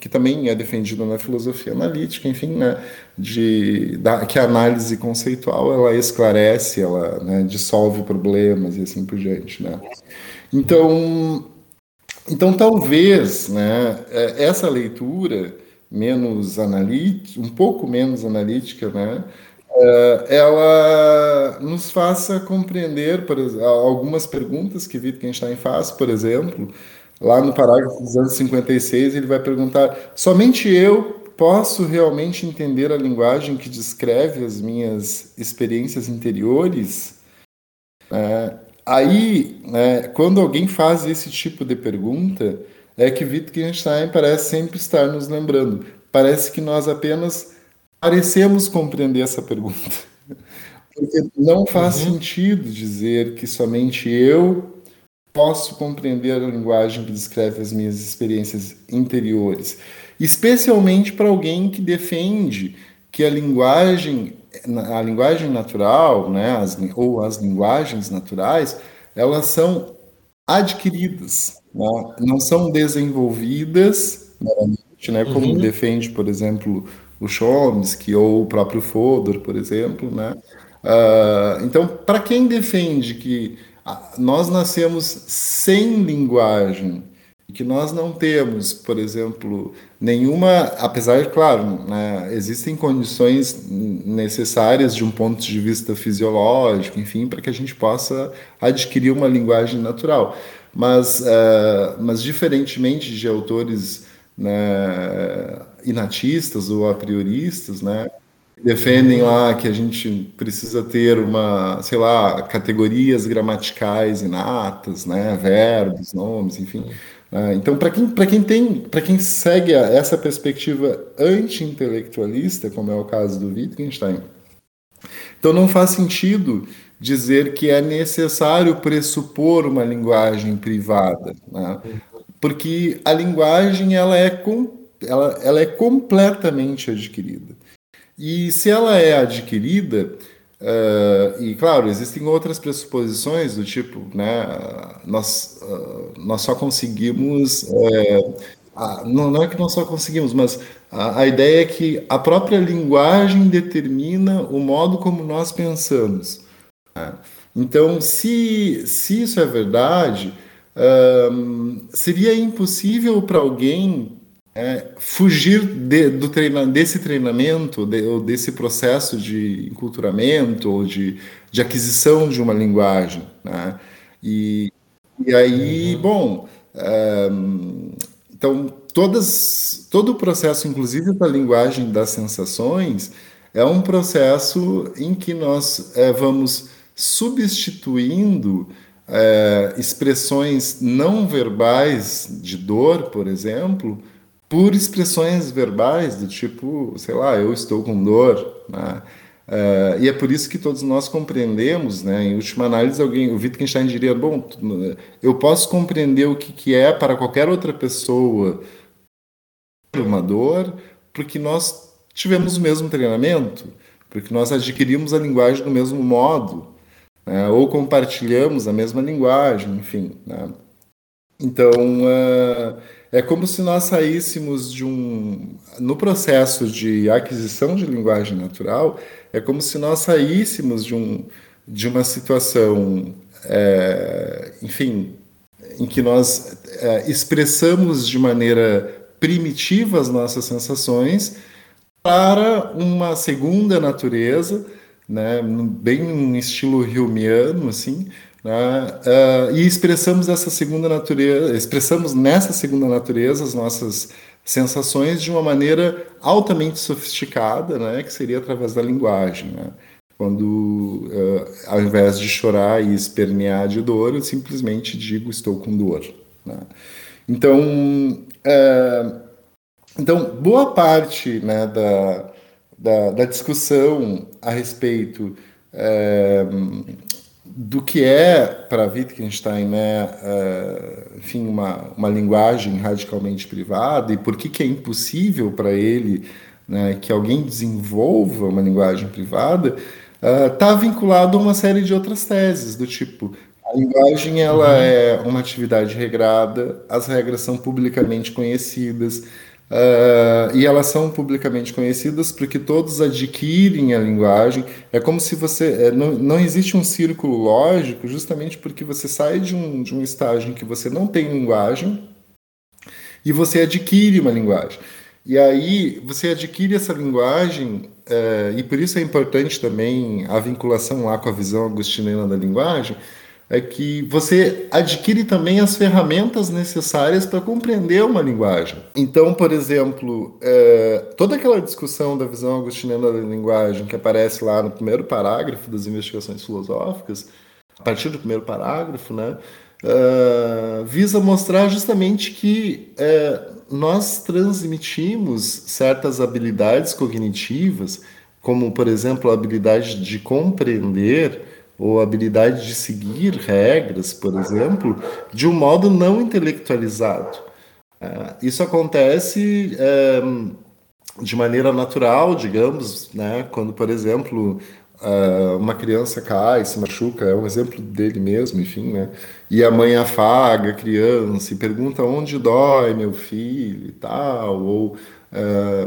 que também é defendida na filosofia analítica, enfim, né, de, da, que a análise conceitual ela esclarece, ela né, dissolve problemas e assim por diante. Né? Então, então, talvez né, é, essa leitura menos analítica, um pouco menos analítica, né, é, ela nos faça compreender por algumas perguntas que Wittgenstein faz, por exemplo, lá no parágrafo 256, ele vai perguntar: somente eu posso realmente entender a linguagem que descreve as minhas experiências interiores? É, Aí, né, quando alguém faz esse tipo de pergunta, é que Wittgenstein parece sempre estar nos lembrando. Parece que nós apenas parecemos compreender essa pergunta. Porque não faz uhum. sentido dizer que somente eu posso compreender a linguagem que descreve as minhas experiências interiores. Especialmente para alguém que defende que a linguagem a linguagem natural, né, as, ou as linguagens naturais, elas são adquiridas, né? não são desenvolvidas, né, como uhum. defende, por exemplo, o Chomsky ou o próprio Fodor, por exemplo. Né? Uh, então, para quem defende que nós nascemos sem linguagem que nós não temos, por exemplo, nenhuma, apesar de, claro, né, existem condições necessárias de um ponto de vista fisiológico, enfim, para que a gente possa adquirir uma linguagem natural. Mas, uh, mas diferentemente de autores né, inatistas ou a prioristas, né, defendem lá que a gente precisa ter uma, sei lá, categorias gramaticais inatas, né, verbos, nomes, enfim. Ah, então, para quem, quem tem, para quem segue essa perspectiva anti-intelectualista, como é o caso do Wittgenstein, então não faz sentido dizer que é necessário pressupor uma linguagem privada, né? porque a linguagem ela é, com, ela, ela é completamente adquirida. E se ela é adquirida, Uh, e claro, existem outras pressuposições do tipo, né, nós, uh, nós só conseguimos, uh, não, não, é que nós só conseguimos, mas a, a, ideia é que a própria linguagem determina o modo como nós pensamos. Né? Então, se, se isso é verdade, seria impossível para alguém é, fugir de, do treina, desse treinamento, de, ou desse processo de enculturamento ou de, de aquisição de uma linguagem. Né? E, e aí, uhum. bom, então todas, todo o processo, inclusive da linguagem das sensações, é um processo em que nós é, vamos substituindo é, expressões não verbais de dor, por exemplo, por expressões verbais do tipo, sei lá, eu estou com dor, né? Uh, e é por isso que todos nós compreendemos, né? Em última análise, alguém, o Wittgenstein diria: bom, eu posso compreender o que, que é para qualquer outra pessoa uma dor, porque nós tivemos o mesmo treinamento, porque nós adquirimos a linguagem do mesmo modo, né? ou compartilhamos a mesma linguagem, enfim. Né? Então, uh, é como se nós saíssemos de um. No processo de aquisição de linguagem natural, é como se nós saíssemos de, um, de uma situação, é, enfim, em que nós é, expressamos de maneira primitiva as nossas sensações para uma segunda natureza, né, bem um estilo Humeano, assim, né, uh, e expressamos essa segunda natureza, expressamos nessa segunda natureza as nossas sensações de uma maneira altamente sofisticada, né, que seria através da linguagem. Né? Quando, uh, ao invés de chorar e espernear de dor, eu simplesmente digo estou com dor. Né? Então, uh, então, boa parte né, da, da, da, discussão a respeito uh, do que é para Wittgenstein, né, uh, enfim, uma, uma linguagem radicalmente privada e por que, que é impossível para ele né, que alguém desenvolva uma linguagem privada, está uh, vinculado a uma série de outras teses, do tipo, a linguagem ela uhum. é uma atividade regrada, as regras são publicamente conhecidas, Uh, e elas são publicamente conhecidas porque todos adquirem a linguagem. É como se você. É, não, não existe um círculo lógico, justamente porque você sai de um, de um estágio em que você não tem linguagem e você adquire uma linguagem. E aí você adquire essa linguagem, uh, e por isso é importante também a vinculação lá com a visão agostiniana da linguagem é que você adquire também as ferramentas necessárias para compreender uma linguagem. Então, por exemplo, é, toda aquela discussão da visão agostiniana da linguagem que aparece lá no primeiro parágrafo das investigações filosóficas, a partir do primeiro parágrafo, né, é, visa mostrar justamente que é, nós transmitimos certas habilidades cognitivas, como, por exemplo, a habilidade de compreender ou habilidade de seguir regras, por exemplo, de um modo não intelectualizado. Uh, isso acontece uh, de maneira natural, digamos, né? quando, por exemplo, uh, uma criança cai, se machuca, é um exemplo dele mesmo, enfim, né? e a mãe afaga a criança e pergunta onde dói meu filho e tal, ou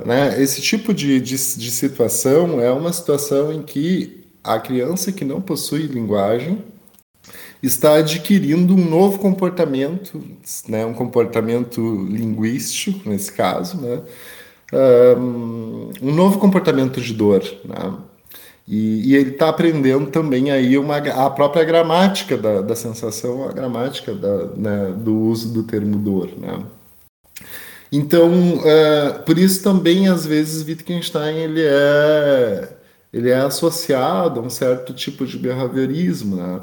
né? esse tipo de, de, de situação é uma situação em que a criança que não possui linguagem está adquirindo um novo comportamento, né, um comportamento linguístico, nesse caso, né, um novo comportamento de dor. Né, e, e ele está aprendendo também aí uma, a própria gramática da, da sensação, a gramática da, né, do uso do termo dor. Né. Então, uh, por isso também, às vezes, Wittgenstein ele é ele é associado a um certo tipo de behaviorismo, né?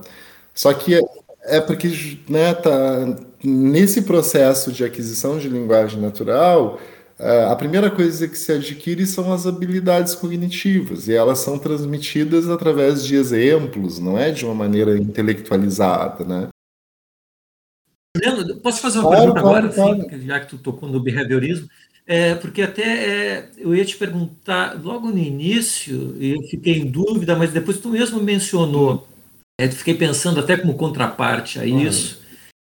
Só que é, é porque né, tá, nesse processo de aquisição de linguagem natural, é, a primeira coisa que se adquire são as habilidades cognitivas, e elas são transmitidas através de exemplos, não é de uma maneira intelectualizada, né? Leandro, posso fazer uma claro, pergunta claro, agora, claro. Assim, já que tu tocou no behaviorismo? É, porque até é, eu ia te perguntar logo no início, e eu fiquei em dúvida, mas depois tu mesmo mencionou, é, fiquei pensando até como contraparte a isso,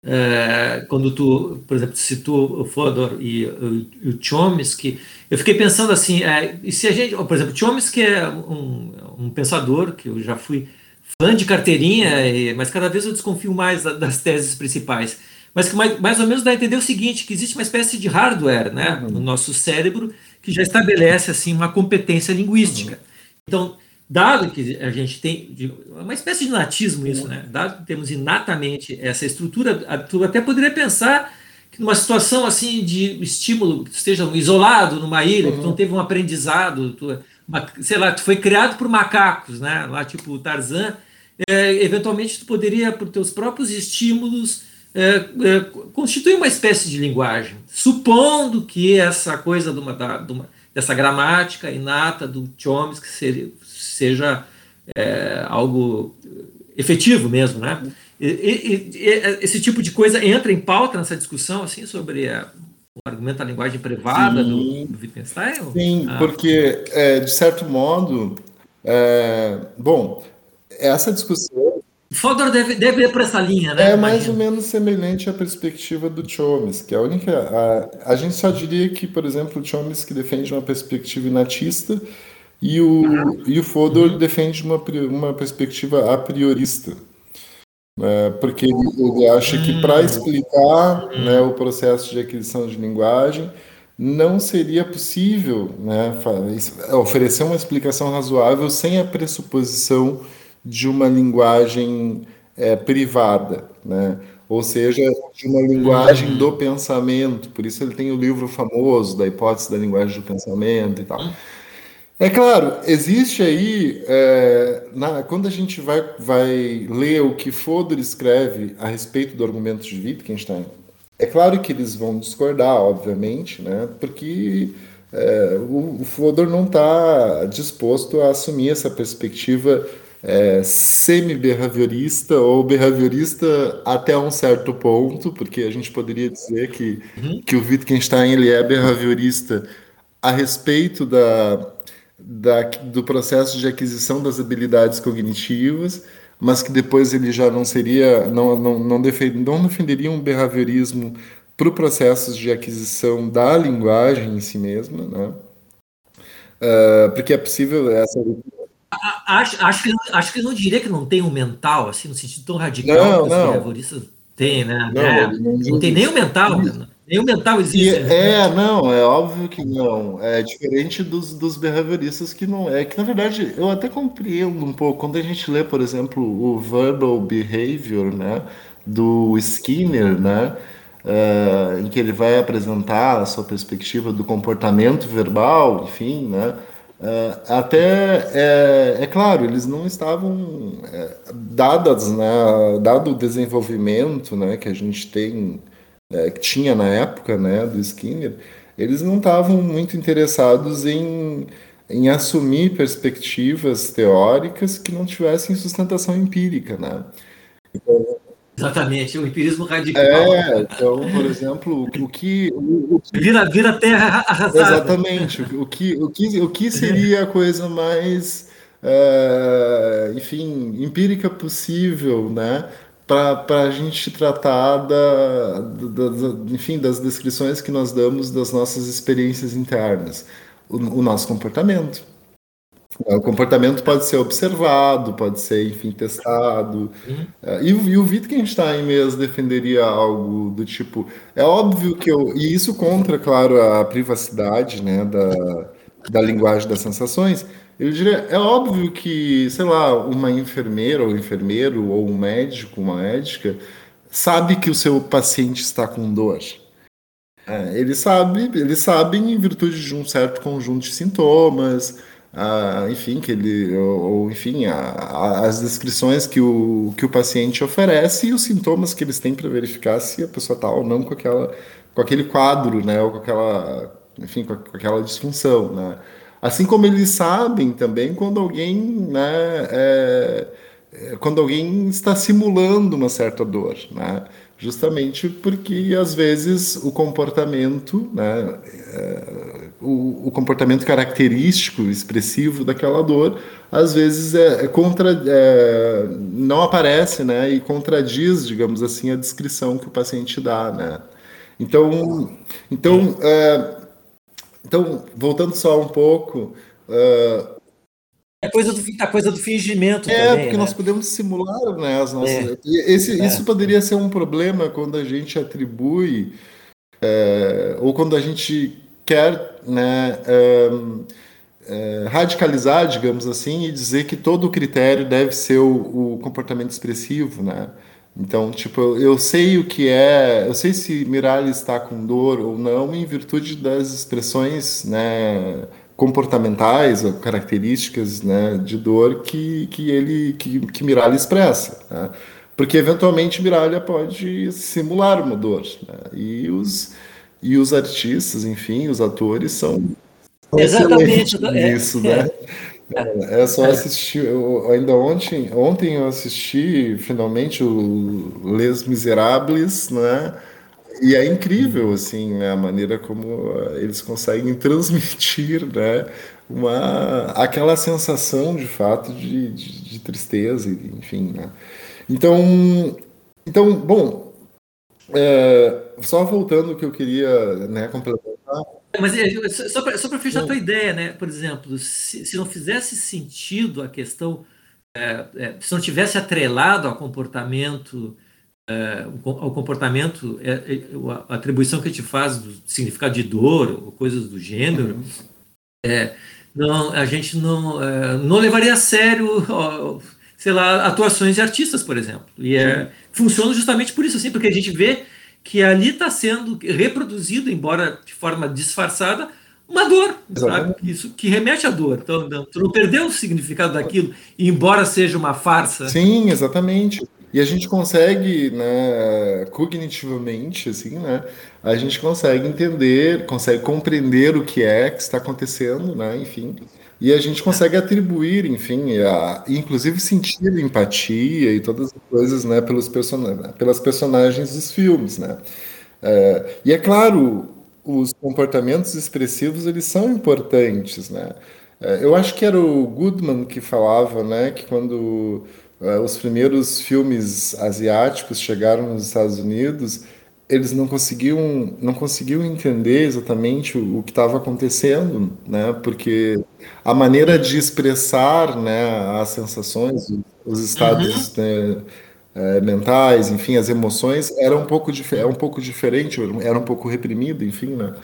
uhum. é, quando tu, por exemplo, citou o Fodor e, o, o Chomsky, eu fiquei pensando assim, é, e se a gente, por exemplo, Chomsky é um, um pensador que eu já fui fã de carteirinha, mas cada vez eu desconfio mais das teses principais mas que mais, mais ou menos dá a entender o seguinte, que existe uma espécie de hardware né, uhum. no nosso cérebro que já estabelece assim uma competência linguística. Uhum. Então, dado que a gente tem uma espécie de natismo isso, uhum. né? Dado que temos inatamente essa estrutura, tu até poderia pensar que numa situação assim de estímulo, que esteja isolado numa ilha, que tu não uhum. teve um aprendizado, tu, uma, sei lá, tu foi criado por macacos, né? Lá tipo Tarzan, é, eventualmente tu poderia por teus próprios estímulos é, é, constitui uma espécie de linguagem, supondo que essa coisa de uma, de uma, dessa gramática inata do Chomsky seja, seja é, algo efetivo mesmo, né? E, e, e, esse tipo de coisa entra em pauta nessa discussão assim sobre a, o argumento da linguagem privada sim, do, do Wittgenstein? Sim, ah. porque é, de certo modo, é, bom, essa discussão Fodor deve, deve ir para essa linha, né? É mais ou menos semelhante à perspectiva do Chomsky. A única, a, a gente só diria que, por exemplo, o Chomsky defende uma perspectiva inatista e o, uhum. e o Fodor uhum. defende uma, uma perspectiva a priorista. É, porque ele, acha que para hum. explicar né, o processo de aquisição de linguagem não seria possível né, oferecer uma explicação razoável sem a pressuposição de uma linguagem é, privada, né? ou seja, de uma linguagem do pensamento. Por isso ele tem o livro famoso da hipótese da linguagem do pensamento e tal. É claro, existe aí, é, na, quando a gente vai, vai ler o que Fodor escreve a respeito do argumento de Wittgenstein, é claro que eles vão discordar, obviamente, né, porque é, o, o Fodor não está disposto a assumir essa perspectiva é, semi-behaviorista ou behaviorista até um certo ponto, porque a gente poderia dizer que, uhum. que o Wittgenstein ele é behaviorista a respeito da da, do processo de aquisição das habilidades cognitivas, mas que depois ele já não seria, não, não, não, defend, não defenderia um behaviorismo para o processo de aquisição da linguagem em si mesma, né? Uh, porque é possível essa acho, acho, que, acho que não diria que não tem um mental, assim, no sentido tão radical não, que os behavioristas têm, né? Não, é, não, não tem nem o mental. Né? Nem o mental existe. E, né? É, não, é óbvio que não. É diferente dos, dos behavioristas que não é. Que na verdade eu até compreendo um pouco. Quando a gente lê, por exemplo, o Verbal Behavior, né, do Skinner, né, uh, em que ele vai apresentar a sua perspectiva do comportamento verbal, enfim, né. Uh, até é, é, claro, eles não estavam é, dadas, né, dado o desenvolvimento, né, que a gente tem é, que tinha na época né, do Skinner, eles não estavam muito interessados em, em assumir perspectivas teóricas que não tivessem sustentação empírica. Né? Então, Exatamente, o empirismo radical. É, então, por exemplo, o que. O, o que vira, vira terra arrasada. Exatamente. O que, o que, o que seria a coisa mais, é, enfim, empírica possível, né? para a gente tratar da, da, da, enfim, das descrições que nós damos das nossas experiências internas, o, o nosso comportamento. O comportamento pode ser observado, pode ser, enfim, testado. Uhum. E, e, o Wittgenstein mesmo defenderia algo do tipo. É óbvio que eu. E isso contra, claro, a privacidade né, da, da linguagem das sensações. Eu diria, é óbvio que, sei lá, uma enfermeira ou enfermeiro, ou um médico, uma médica, sabe que o seu paciente está com dor. É, ele sabe, eles sabem em virtude de um certo conjunto de sintomas, ah, enfim, que ele, ou, ou enfim, a, a, as descrições que o, que o paciente oferece e os sintomas que eles têm para verificar se a pessoa está ou não com aquela, com aquele quadro, né, ou com aquela, enfim, com, com aquela disfunção, né. Assim como eles sabem também quando alguém, né, é, é, quando alguém está simulando uma certa dor, né? Justamente porque às vezes o comportamento, né, é, o, o, comportamento característico, expressivo daquela dor, às vezes é, é contra, é, não aparece, né, e contradiz, digamos assim, a descrição que o paciente dá, né? Então, então é, então, voltando só um pouco. Uh, é coisa do, a coisa do fingimento. É, também, porque né? nós podemos simular né, as nossas. É. Esse, é. Isso poderia ser um problema quando a gente atribui, é, ou quando a gente quer né, radicalizar, digamos assim, e dizer que todo critério deve ser o, o comportamento expressivo, né? Então, tipo, eu sei o que é, eu sei se Miralles está com dor ou não em virtude das expressões, né, comportamentais ou características, né, de dor que, que ele, que, que Miralles expressa, né? Porque eventualmente Miralha pode simular uma dor, né? E os e os artistas, enfim, os atores são Exatamente. Isso, né? É, é só assistir. Eu, ainda ontem, ontem eu assisti finalmente o Les Miserables, né? E é incrível, assim, né, a maneira como eles conseguem transmitir, né, uma, aquela sensação, de fato, de, de, de tristeza, enfim, né. Então, então bom, é, só voltando o que eu queria, né, complementar. Mas é, só para fechar a tua ideia, né, por exemplo, se, se não fizesse sentido a questão, é, é, se não tivesse atrelado ao comportamento é, ao comportamento, é, é, a atribuição que a gente faz do significado de dor ou coisas do gênero, é, não, a gente não, é, não levaria a sério, ó, sei lá, atuações de artistas, por exemplo. E é, funciona justamente por isso, assim, porque a gente vê que ali está sendo reproduzido, embora de forma disfarçada, uma dor, sabe? Isso que remete à dor. Então, não, tu não perdeu o significado daquilo, embora seja uma farsa. Sim, exatamente. E a gente consegue, né, cognitivamente, assim, né, a gente consegue entender, consegue compreender o que é que está acontecendo, né, enfim, e a gente consegue atribuir, enfim, a, inclusive sentir empatia e todas as coisas, né, pelos person pelas personagens dos filmes, né. É, e é claro, os comportamentos expressivos eles são importantes, né. É, eu acho que era o Goodman que falava, né, que quando é, os primeiros filmes asiáticos chegaram nos Estados Unidos, eles não conseguiam não conseguiam entender exatamente o, o que estava acontecendo, né? Porque a maneira de expressar, né, as sensações, os estados, uhum. né, é, mentais, enfim, as emoções era um pouco é um pouco diferente, era um pouco reprimido, enfim, né?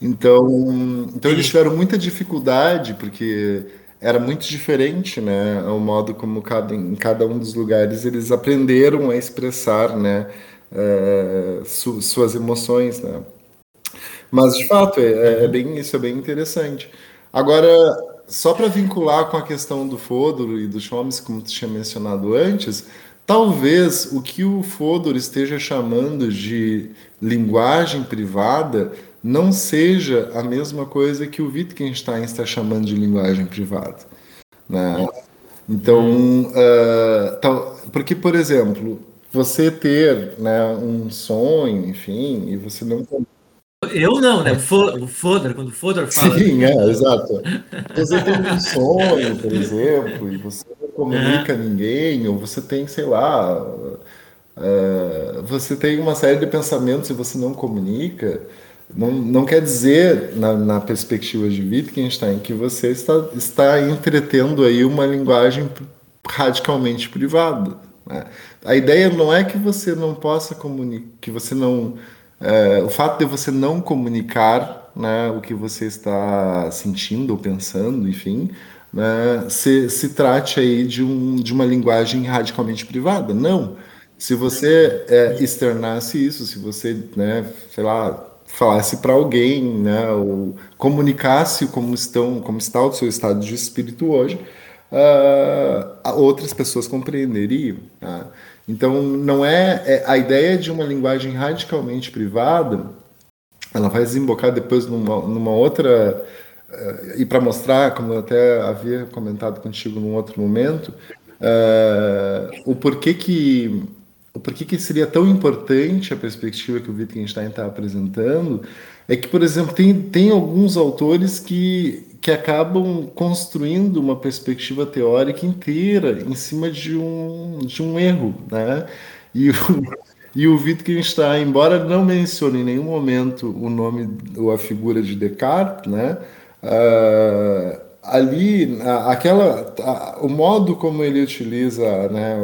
Então, então eles tiveram muita dificuldade porque era muito diferente, né, o modo como cada, em cada um dos lugares eles aprenderam a expressar, né, é, su, suas emoções, né. Mas de fato é, é, é, bem isso é bem interessante. Agora só para vincular com a questão do Fodor e do Chomsky, como tu tinha mencionado antes, talvez o que o Fodor esteja chamando de linguagem privada não seja a mesma coisa que o Wittgenstein está chamando de linguagem privada. Né? Então, uh, tal, porque, por exemplo, você ter né, um sonho, enfim, e você não. Eu não, né? O Fodor, quando o Fodor fala. Sim, é, exato. Você tem um sonho, por exemplo, e você não comunica a ninguém, ou você tem, sei lá, uh, você tem uma série de pensamentos e você não comunica. Não, não quer dizer, na, na, perspectiva de Wittgenstein, que você está, está entretendo aí uma linguagem radicalmente privada. Né? A ideia não é que você não possa comunicar, que você não. É, o fato de você não comunicar né, o que você está sentindo ou pensando, enfim, né, se, se trate aí de, um, de uma linguagem radicalmente privada. Não. Se você é, externasse isso, se você, né, sei lá, falasse para alguém, né, ou comunicasse como estão, como está o seu estado de espírito hoje, uh, outras pessoas compreenderiam. Tá? Então, não é, é, a ideia de uma linguagem radicalmente privada. Ela vai desembocar depois numa, numa outra uh, e para mostrar, como eu até havia comentado contigo num outro momento, uh, o porquê que por que, que seria tão importante a perspectiva que o Wittgenstein está apresentando é que, por exemplo, tem, tem alguns autores que, que acabam construindo uma perspectiva teórica inteira em cima de um, de um erro, né? E o, e o Wittgenstein, embora não mencione em nenhum momento o nome ou a figura de Descartes, né? Uh, ali aquela o modo como ele utiliza né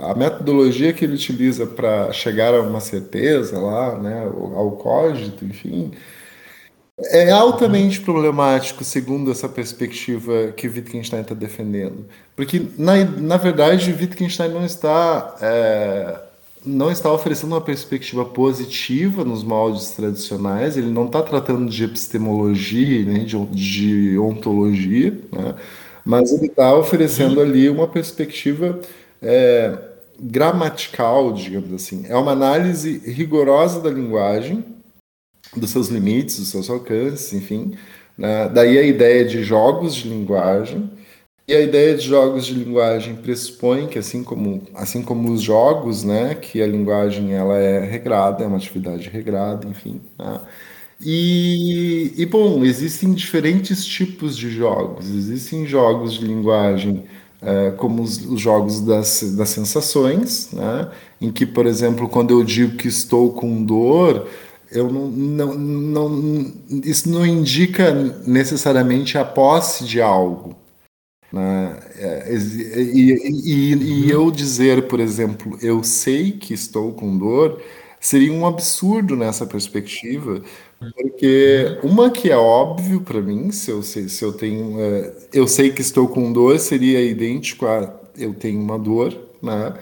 a metodologia que ele utiliza para chegar a uma certeza lá né ao cógito enfim é altamente problemático segundo essa perspectiva que Wittgenstein está defendendo. Porque na, na verdade Wittgenstein não está é, não está oferecendo uma perspectiva positiva nos moldes tradicionais, ele não está tratando de epistemologia, né, de, de ontologia, né, mas ele está oferecendo ali uma perspectiva é, gramatical, digamos assim. É uma análise rigorosa da linguagem, dos seus limites, dos seus alcances, enfim, Né? Daí a ideia de jogos de linguagem, e a ideia de jogos de linguagem pressupõe que, assim como, assim como os jogos, né, que a linguagem ela é regrada, é uma atividade regrada, enfim. Né? E, e, bom, existem diferentes tipos de jogos. Existem jogos de linguagem é, como os, os, jogos das, das sensações, né? em que, por exemplo, quando eu digo que estou com dor, eu não, não, não, isso não indica necessariamente a posse de algo. Né? É, e, e, e, eu dizer, por exemplo, eu sei que estou com dor, seria um absurdo nessa perspectiva, porque uma que é óbvio para mim, se eu, se, se eu tenho. É, eu sei que estou com dor, seria idêntico a eu tenho uma dor, né?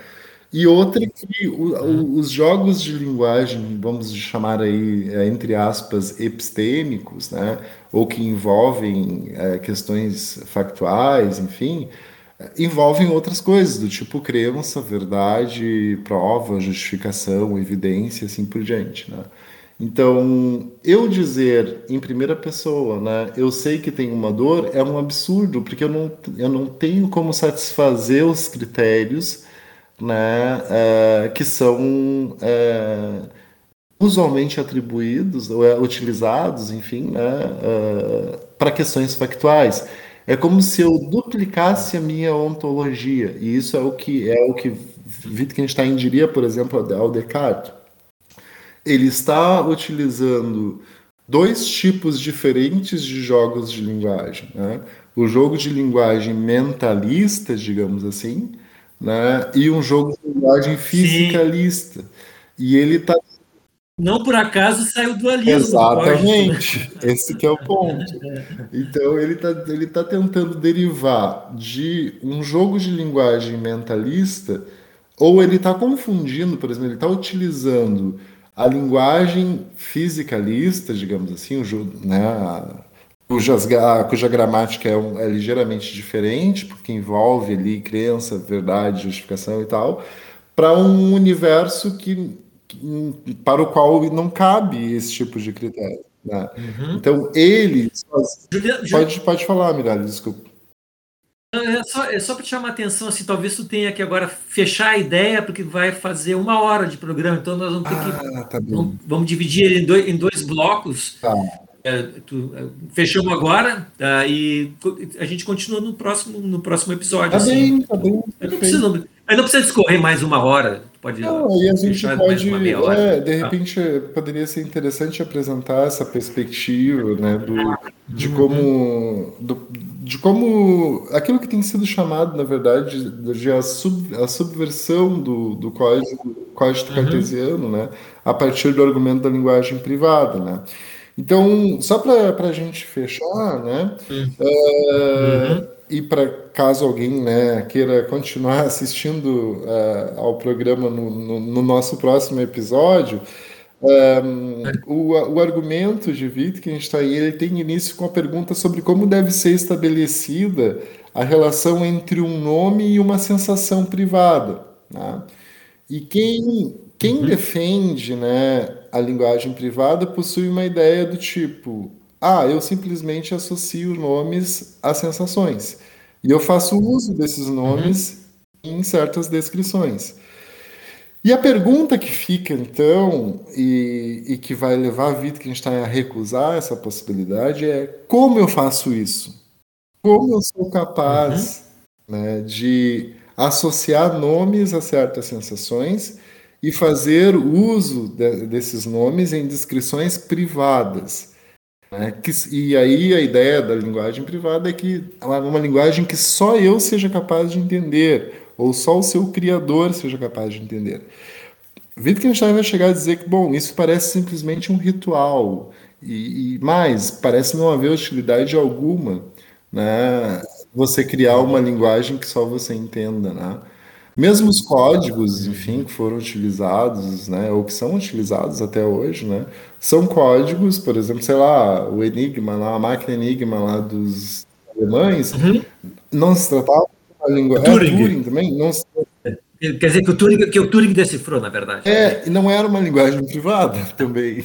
E outra que o, o, os jogos de linguagem, vamos chamar aí, é, entre aspas, epistêmicos, né? ou que envolvem é, questões factuais, enfim, envolvem outras coisas, do tipo crença, verdade, prova, justificação, evidência, assim por diante. Né? Então, eu dizer em primeira pessoa, né, eu sei que tem uma dor, é um absurdo, porque eu não, eu não tenho como satisfazer os critérios né, é, que são é, usualmente atribuídos ou é, utilizados, enfim, né, para questões factuais. É como se eu duplicasse a minha ontologia, e isso é o que é o que Wittgenstein diria, por exemplo, ao Descartes. Ele está utilizando dois tipos diferentes de jogos de linguagem. Né? O jogo de linguagem mentalista, digamos assim, né? E um jogo de linguagem fisicalista. Sim. E ele está não por acaso saiu dualismo. Exatamente. Esse que é o ponto. Então ele está ele tá tentando derivar de um jogo de linguagem mentalista, ou ele está confundindo, por exemplo, ele está utilizando a linguagem fisicalista, digamos assim, o, né, cujas, cuja gramática é, um, é, ligeiramente diferente, porque envolve ali crença, verdade, justificação e tal, para um universo que, que, para o qual não cabe esse tipo de critério. Né? Uhum. Então, ele. Pode, pode falar, Miralha, desculpa. É só, é só para te chamar a atenção, assim, talvez tu tenha que agora fechar a ideia, porque vai fazer uma hora de programa, então nós vamos ter ah, que. Tá vamos, vamos, dividir ele em dois, em dois blocos. Tá. É, é, fechamos agora uh, e a gente continua no próximo, no próximo episódio. Tá assim. bem, tá bem. Não precisa, não, não discorrer mais uma hora. Pode não, aí a gente pode, é, de tá. repente, poderia ser interessante apresentar essa perspectiva, né, do, de uhum. como, do, de como aquilo que tem sido chamado, na verdade, de a, sub, a subversão do, do código, código uhum. cartesiano, né, a partir do argumento da linguagem privada, né. Então, só para a gente fechar, né? Uhum. Uh, e para caso alguém né, queira continuar assistindo uh, ao programa no, no, no, nosso próximo episódio, um, o, o argumento de Wittgenstein ele tem início com a pergunta sobre como deve ser estabelecida a relação entre um nome e uma sensação privada. Né? E quem, quem uhum. defende né, a linguagem privada possui uma ideia do tipo: ah, eu simplesmente associo nomes a sensações. E eu faço uso desses nomes uhum. em certas descrições. E a pergunta que fica, então, e, e que vai levar a Wittgenstein a recusar essa possibilidade é: como eu faço isso? Como eu sou capaz uhum. né, de associar nomes a certas sensações e fazer uso de, desses nomes em descrições privadas. Né? Que, e aí a ideia da linguagem privada é que é uma linguagem que só eu seja capaz de entender, ou só o seu criador seja capaz de entender. Wittgenstein vai chegar a dizer que, bom, isso parece simplesmente um ritual, e, e mais, parece não haver utilidade alguma, né? Você criar uma linguagem que só você entenda, né? Mesmo os códigos, enfim, que foram utilizados, né, ou que são utilizados até hoje, né, são códigos, por exemplo, sei lá, o Enigma, lá, a máquina Enigma lá dos alemães, uhum. não se tratava de uma língua... Turing. É, Turing também, não se... Quer dizer, que o, Turing, que o Turing decifrou, na verdade. É, e não era uma linguagem privada também.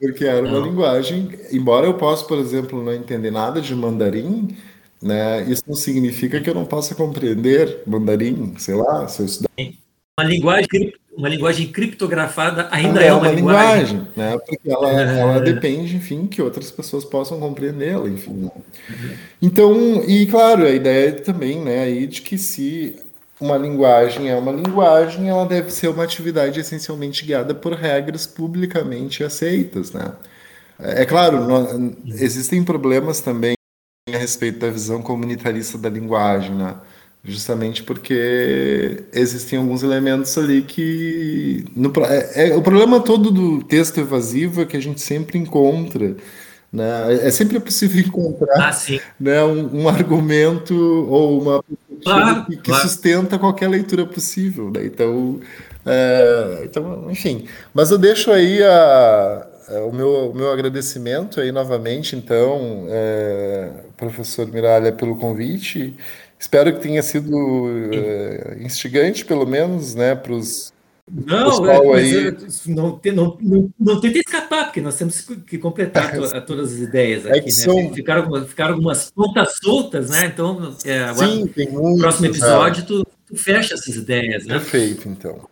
Porque era uma linguagem, embora eu possa, por exemplo, não entender nada de mandarim, né? Isso não significa que eu não possa compreender mandarim, sei lá, se eu estudar. Uma linguagem, uma linguagem criptografada ainda é, é uma, uma linguagem, linguagem, né? Porque ela, é. ela depende, enfim, que outras pessoas possam compreendê-la, enfim. Né? Então, e claro, a ideia também, né, aí de que se uma linguagem é uma linguagem, ela deve ser uma atividade essencialmente guiada por regras publicamente aceitas, né? É claro, existem problemas também a respeito da visão comunitarista da linguagem, né? Justamente porque existem alguns elementos ali que. No, é, é, o problema todo do texto evasivo é que a gente sempre encontra. Né? É sempre possível encontrar ah, né, um, um, argumento ou uma claro, que, que claro. sustenta qualquer leitura possível. Né? Então, é, então, enfim. Mas eu deixo aí a, a, o, meu, o meu agradecimento aí novamente, então, é, professor Miralha, pelo convite. Espero que tenha sido é, instigante, pelo menos, né, para os não, é, aí... não, não, não, não tenta escapar, porque nós temos que completar to, todas as ideias é aqui, é né? São... Ficaram, ficaram algumas pontas soltas, né? Então, é, agora, Sim, tem no próximo episódio, tu, tu, fecha essas ideias, né? Perfeito, então.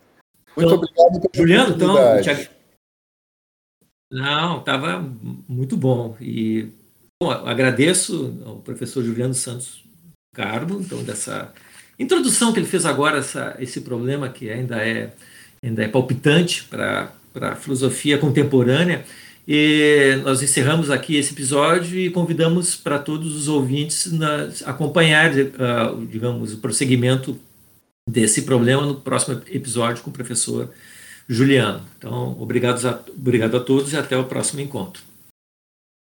Muito então, obrigado Juliano, então. Não, estava muito bom. E bom, agradeço ao professor Juliano Santos Carbo, então, dessa introdução que ele fez agora, essa, esse problema que ainda é ainda é palpitante para a filosofia contemporânea. E nós encerramos aqui esse episódio e convidamos para todos os ouvintes acompanhar, uh, digamos, o prosseguimento desse problema no próximo episódio com o professor Juliano. Então, obrigado a, obrigado a todos e até o próximo encontro.